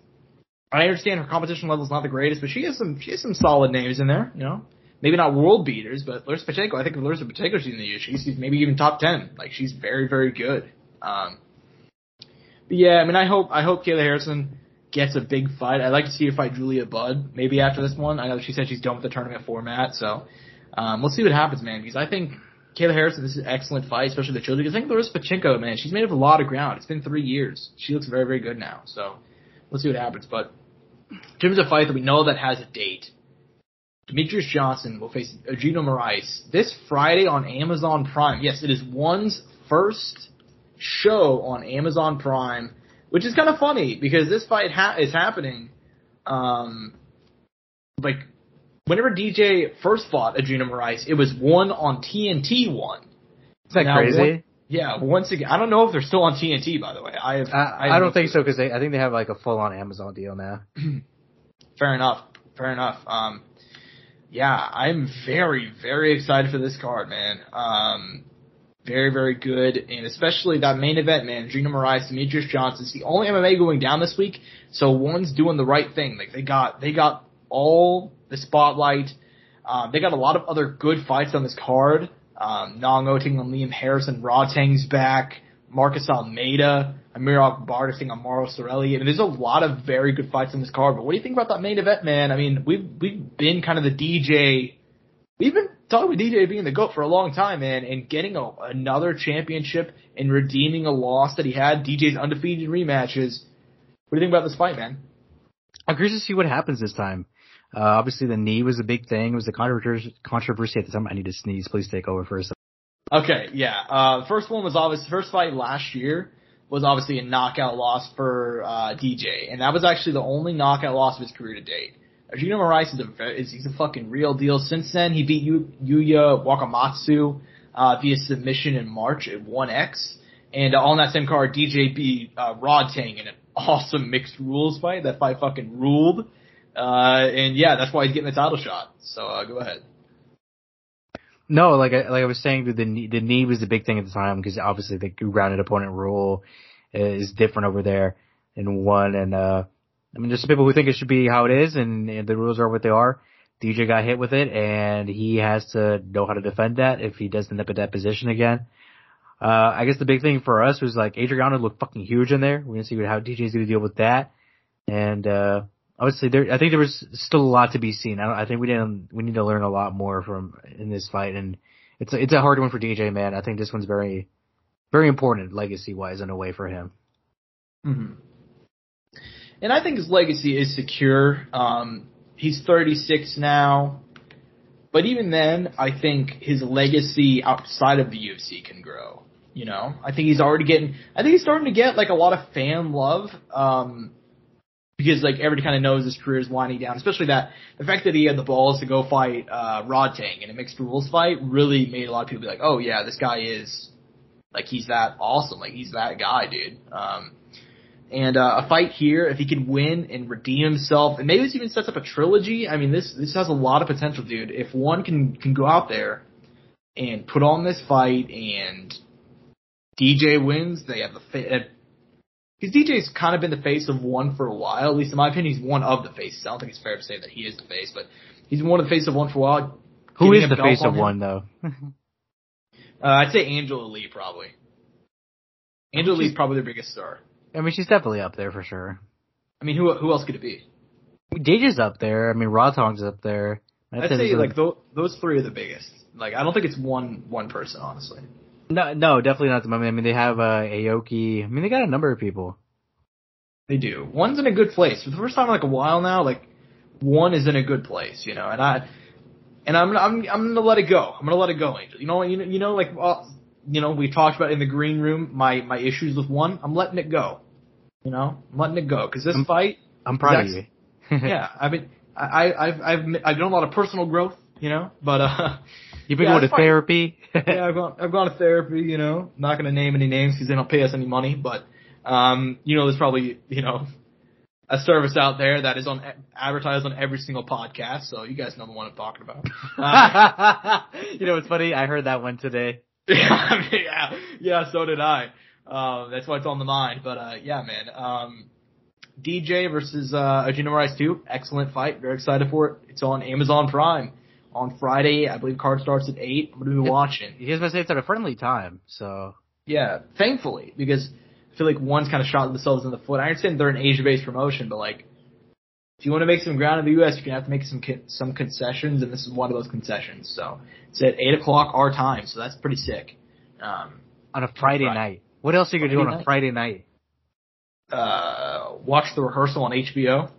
I understand her competition level is not the greatest, but she has some, she has some solid names in there, you know? Maybe not world beaters, but Larissa Pacheco, I think if Larissa Pacheco she's in the she's she's maybe even top 10. Like she's very, very good. Um, yeah, I mean, I hope, I hope Kayla Harrison gets a big fight. I'd like to see her fight Julia Budd maybe after this one. I know she said she's done with the tournament format, so um, we'll see what happens, man. Because I think Kayla Harrison this is an excellent fight, especially the children. Because I think Larissa Pachenko, man, she's made up a lot of ground. It's been three years. She looks very very good now. So let's see what happens. But in terms of fight that we know that has a date, Demetrious Johnson will face Eugenio Moraes this Friday on Amazon Prime. Yes, it is one's first show on Amazon Prime, which is kind of funny because this fight ha- is happening, um, like whenever DJ first fought Eugenio Moraes, it was one on TNT one. Is that Now, crazy? one- yeah, once again, I don't know if they're still on TNT. By the way, I have. I, have I don't think so because I think they have like a full on Amazon deal now. Fair enough. Fair enough. Um, yeah, I'm very, very excited for this card, man. Um, very, very good, and especially that main event, man. Gina Moraes, Demetrious Johnson. It's the only MMA going down this week, so one's doing the right thing. Like they got, they got all the spotlight. Um, they got a lot of other good fights on this card. Um, Nong Oting on Liam Harrison, Rodtang's back, Marcus Almeida, Amir Akbar defeating Amaro Sorelli. I mean, there's a lot of very good fights on this card. But what do you think about that main event, man? I mean, we've we've been kind of the DJ. We've been talking with DJ being the goat for a long time, man, and getting a, another championship and redeeming a loss that he had. DJ's undefeated rematches. What do you think about this fight, man? I'm curious to see what happens this time. Uh, obviously the knee was a big thing. It was the controversy, controversy at the time. I need to sneeze. Please take over for a second. Okay, yeah. Uh, first one was obviously first fight last year was obviously a knockout loss for uh, DJ, and that was actually the only knockout loss of his career to date. Eugenio Moraes is a is he's a fucking real deal. Since then, he beat Yu- Yuya Wakamatsu uh, via submission in March at 1x, and on that same card, DJ beat uh, Rodtang in an awesome mixed rules fight. That fight fucking ruled, uh, and yeah, that's why he's getting the title shot. So uh, go ahead. No, like I, like I was saying, the knee, the knee was the big thing at the time because obviously the grounded opponent rule is different over there in one. And, uh, I mean, there's some people who think it should be how it is and, and the rules are what they are. DJ got hit with it and he has to know how to defend that if he does end up at that position again. Uh, I guess the big thing for us was like Adriano looked fucking huge in there. We're gonna see how DJ's gonna deal with that. And, uh, obviously there, I think there was still a lot to be seen. I, I think we didn't, we need to learn a lot more from, in this fight and it's, it's a hard one for DJ, man. I think this one's very, very important legacy wise in a way for him. hmm And I think his legacy is secure. Um, he's 36 now, but even then, I think his legacy outside of the UFC can grow. You know, I think he's already getting. I think he's starting to get like a lot of fan love. Um, because like everybody kind of knows his career is winding down, especially that the fact that he had the balls to go fight uh, Rodtang in a mixed rules fight really made a lot of people be like, oh yeah, this guy is like he's that awesome, like he's that guy, dude. Um, and uh, a fight here, if he can win and redeem himself, and maybe this even sets up a trilogy. I mean, this this has a lot of potential, dude. If one can can go out there and put on this fight, and DJ wins, they have the fa- because DJ's kind of been the face of one for a while. At least in my opinion, he's one of the faces. I don't think it's fair to say that he is the face, but he's one of the face of one for a while. Who is the face of one though? Uh, I'd say Angela Lee probably. Angela Lee's probably their biggest star. I mean, she's definitely up there for sure. I mean, who who else could it be? DJ's up there. I mean, Rodtang's up there. I'd say like those those three are the biggest. Like I don't think it's one one person honestly. no, no, definitely not at the moment. I mean, they have uh, Aoki. I mean, they got a number of people. They do. One's in a good place. For the first time in like a while now, like one is in a good place, you know. And I and I'm I'm I'm gonna let it go. I'm gonna let it go, Angel. You know you know you know like uh, you know we talked about in the green room my my issues with one. I'm letting it go. You know, I'm letting it go because this I'm- fight. I'm proud of you. yeah, I mean, I I've I've I've done a lot of personal growth, you know, but uh. You've been Yeah, going to fine. therapy. yeah, I've gone I've gone to therapy. You know, not going to name any names because they don't pay us any money. But um, you know, there's probably you know a service out there that is on advertised on every single podcast. So you guys know the one I'm talking about. Uh, you know, it's funny. I heard that one today. Yeah, yeah, yeah. So did I. Um, that's why it's on the mind. But uh, yeah, man. Um, DJ versus uh, Eugenio Moraes 2. Excellent fight. Very excited for it. It's on Amazon Prime on Friday. I believe card starts at eight. I'm gonna be watching. He was gonna say it's at a friendly time, so Yeah, thankfully, because I feel like one's kind of shot themselves in the foot. I understand they're an Asia-based promotion, but like, if you want to make some ground in the U.S., you're gonna have to make some some concessions, and this is one of those concessions. So it's at eight o'clock our time, so that's pretty sick. Um, on a Friday Friday. night. What else are you gonna Friday do on night? a Friday night? Uh, watch the rehearsal on HBO.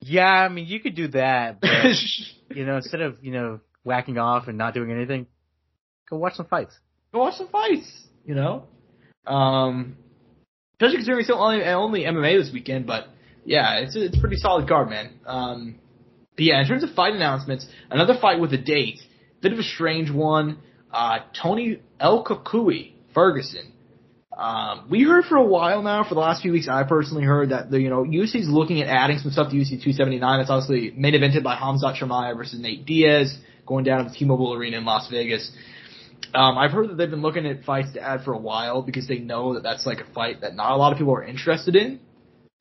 Yeah, I mean you could do that, but you know instead of you know whacking off and not doing anything, go watch some fights. Go watch some fights. You know, um, especially considering it's only only MMA this weekend, but yeah, it's a, it's a pretty solid card, man. Um, but yeah, in terms of fight announcements, another fight with a date, bit of a strange one. Uh, Tony El Cucuy Ferguson. Um, we heard for a while now, for the last few weeks, I personally heard that the you know UFC's looking at adding some stuff to UFC 279. It's obviously main evented by Khamzat Chimaev versus Nate Diaz, going down to the T-Mobile Arena in Las Vegas. Um, I've heard that they've been looking at fights to add for a while because they know that that's like a fight that not a lot of people are interested in.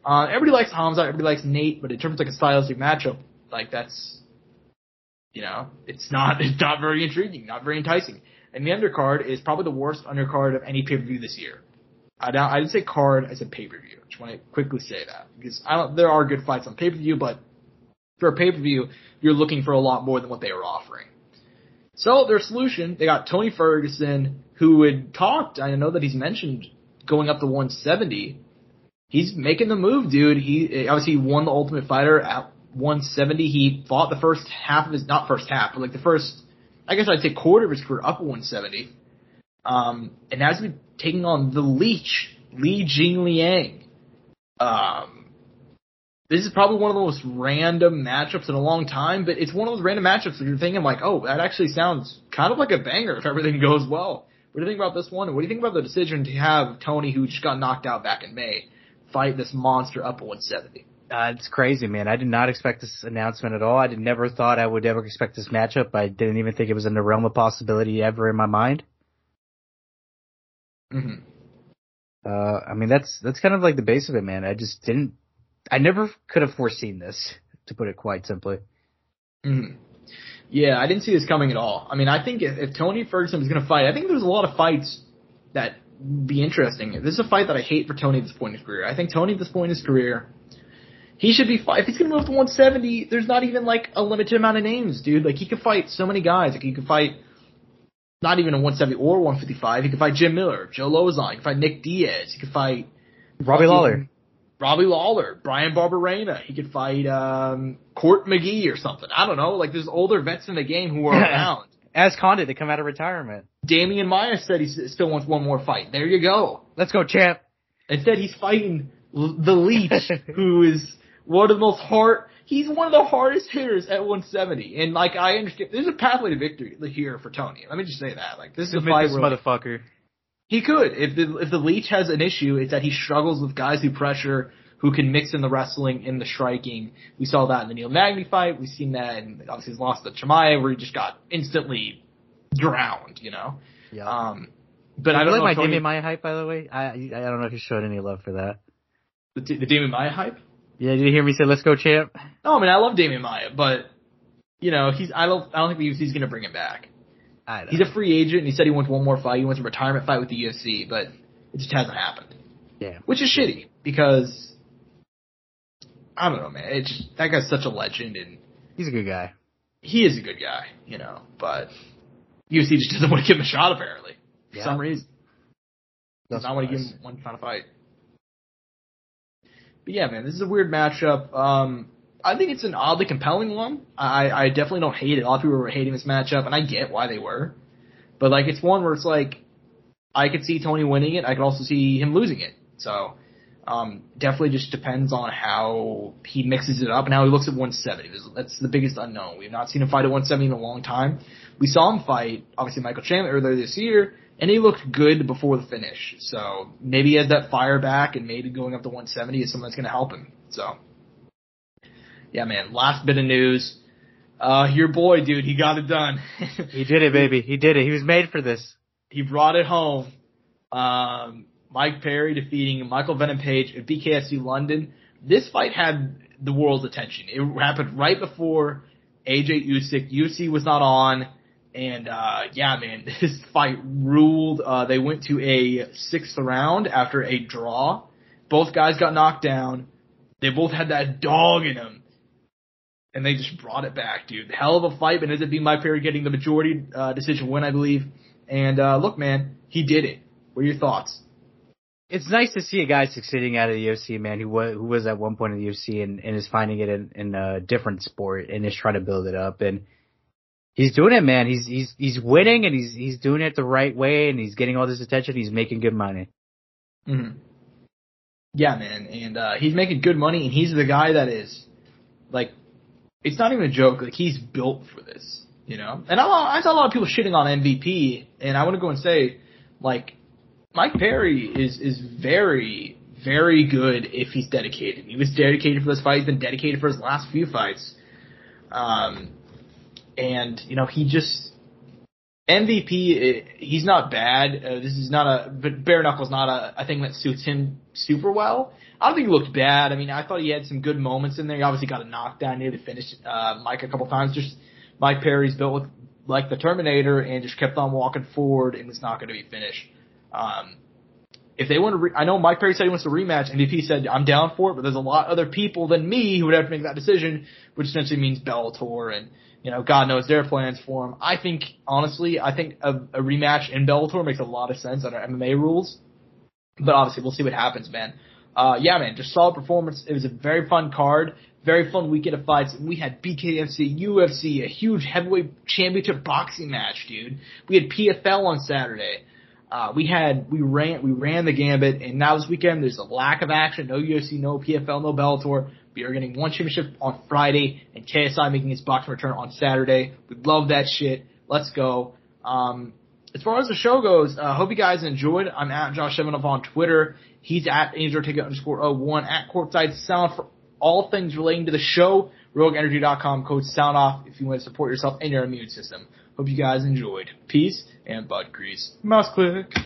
Uh, everybody likes Khamzat, everybody likes Nate, but in terms of like a stylistic matchup, like that's, you know, it's not, it's not very intriguing, not very enticing. And the undercard is probably the worst undercard of any pay-per-view this year. I don't, I didn't say card, I said pay-per-view. I just want to quickly say that because I don't, there are good fights on pay-per-view, but for a pay-per-view, you're looking for a lot more than what they are offering. So their solution, they got Tony Ferguson, who had talked, I know that he's mentioned going up to 170, he's making the move, dude. He obviously won the Ultimate Fighter at 170. He fought the first half of his not first half, but like the first, I guess I'd say quarter of his career up at 170. Um, and now he's been taking on the Leech, Li Jingliang. Um, this is probably one of the most random matchups in a long time, but it's one of those random matchups that you're thinking like, oh, that actually sounds kind of like a banger if everything goes well. What do you think about this one? And what do you think about the decision to have Tony, who just got knocked out back in May, fight this monster up at 170. Uh, it's crazy, man. I did not expect this announcement at all. I did, never thought I would ever expect this matchup. I didn't even think it was in the realm of possibility ever in my mind. Mm-hmm. Uh, I mean, that's, that's kind of like the base of it, man. I just didn't, I never could have foreseen this, to put it quite simply. Mm-hmm. Yeah, I didn't see this coming at all. I mean, I think if, if Tony Ferguson was going to fight, I think there's a lot of fights that be interesting. This is a fight that I hate for Tony at this point in his career. I think Tony at this point in his career, he should be if he's gonna move to 170. There's not even like a limited amount of names, dude. Like he could fight so many guys. Like he could fight not even a 170 or 155. He could fight Jim Miller, Joe Lauzon. He could fight Nick Diaz. He could fight Robbie Lawler. Robbie Lawler, Bryan Barberena. He could fight um, Court McGee or something. I don't know. Like there's older vets in the game who are around. As Condit to come out of retirement. Demian Maia said he still wants one more fight. There you go. Let's go, champ. Instead, he's fighting the Leech, who is one of the most hard. He's one of the hardest hitters at 170, and like I understand, there's a pathway to victory here for Tony. Let me just say that. Like this is a fight where motherfucker. He could. If the if the Leech has an issue, it's that he struggles with guys who pressure who can mix in the wrestling in the striking. We saw that in the Neil Magny fight. We've seen that, and obviously he's lost to Chimaev where he just got instantly drowned. You know. Yeah. Um, but I don't like know. my Tony, Demian Maia hype, by the way. I I don't know if you showed any love for that. The, the Demian Maia hype. Yeah, did you hear me say "Let's go, champ"? No, I mean I love Demian Maia, but you know he's I don't I don't think the UFC's going to bring him back. I know. He's a free agent, and he said he wants one more fight. He wants a retirement fight with the UFC, but it just hasn't happened. Yeah. Which is shitty because I don't know, man. It's just, that guy's such a legend, and he's a good guy. He is a good guy, you know, but UFC just doesn't want to give him a shot apparently for Yeah. some reason. No Does not want to give him one final fight. But yeah, man, this is a weird matchup. Um, I think it's an oddly compelling one. I, I definitely don't hate it. A lot of people were hating this matchup, and I get why they were. But like, it's one where it's like, I could see Tony winning it. I could also see him losing it. So, um, definitely just depends on how he mixes it up and how he looks at 170. That's- the biggest unknown. We've not seen him fight at 170 in a long time. We saw him fight, obviously, Michael Chandler earlier this year, and he looked good before the finish. So maybe he has that fire back, and maybe going up to 170 is something that's going to help him. So, yeah, man. Last bit of news. Uh, your boy, dude, he got it done. He did it, baby. He did it. He was made for this. he brought it home. Um, Mike Perry defeating Michael Venom Page at BKFC London. This fight had the world's attention. It happened right before AJ Usyk. UFC was not on, And uh, yeah, man, this fight ruled. Uh, they went to a sixth round after a draw. Both guys got knocked down. They both had that dog in them. And they just brought it back, dude. Hell of a fight, but ends up being Mike Perry getting the majority uh, decision win, I believe. And uh, look, man, he did it. What are your thoughts? It's nice to see a guy succeeding out of the UFC, man, who was who was at one point in the UFC and, and is finding it in, in a different sport and is trying to build it up. And he's doing it, man. He's he's he's winning and he's he's doing it the right way and he's getting all this attention. He's making good money. Mm-hmm. Yeah, man, and uh, he's making good money, and he's the guy that is like, it's not even a joke. Like he's built for this, you know. And I, I saw a lot of people shitting on MVP, and I want to go and say, like, Mike Perry is is very very good if he's dedicated. He was dedicated for this fight. He's been dedicated for his last few fights. Um, and you know he just MVP. He's not bad. Uh, this is not a but bare knuckles not a, a thing that suits him super well. I don't think he looked bad. I mean, I thought he had some good moments in there. He obviously got a knockdown near the finish, uh, Mike a couple times. Just Mike Perry's built with like the Terminator and just kept on walking forward and was not going to be finished. Um, if they want to, re- I know Mike Perry said he wants to rematch. MVP said I'm down for it, but there's a lot other people than me who would have to make that decision, which essentially means Bellator and you know God knows their plans for him. I think honestly, I think a, a rematch in Bellator makes a lot of sense under MMA rules, but obviously we'll see what happens, man. Uh, yeah, man, just solid performance. It was a very fun card, very fun weekend of fights. We had BKFC, UFC, a huge heavyweight championship boxing match, dude. We had PFL on Saturday. Uh, we had we ran we ran the gambit, and now this weekend there's a lack of action. No UFC, no PFL, no Bellator. We are getting one championship on Friday, and KSI making his boxing return on Saturday. We love that shit. Let's go. Um, as far as the show goes, uh, hope you guys enjoyed. I'm at Josh Evanoff on Twitter. He's at Angel Ticket underscore 01 at Courtside Sound for all things relating to the show. RogueEnergy.com code sound off if you want to support yourself and your immune system. Hope you guys enjoyed. Peace and butt grease. Mouse click.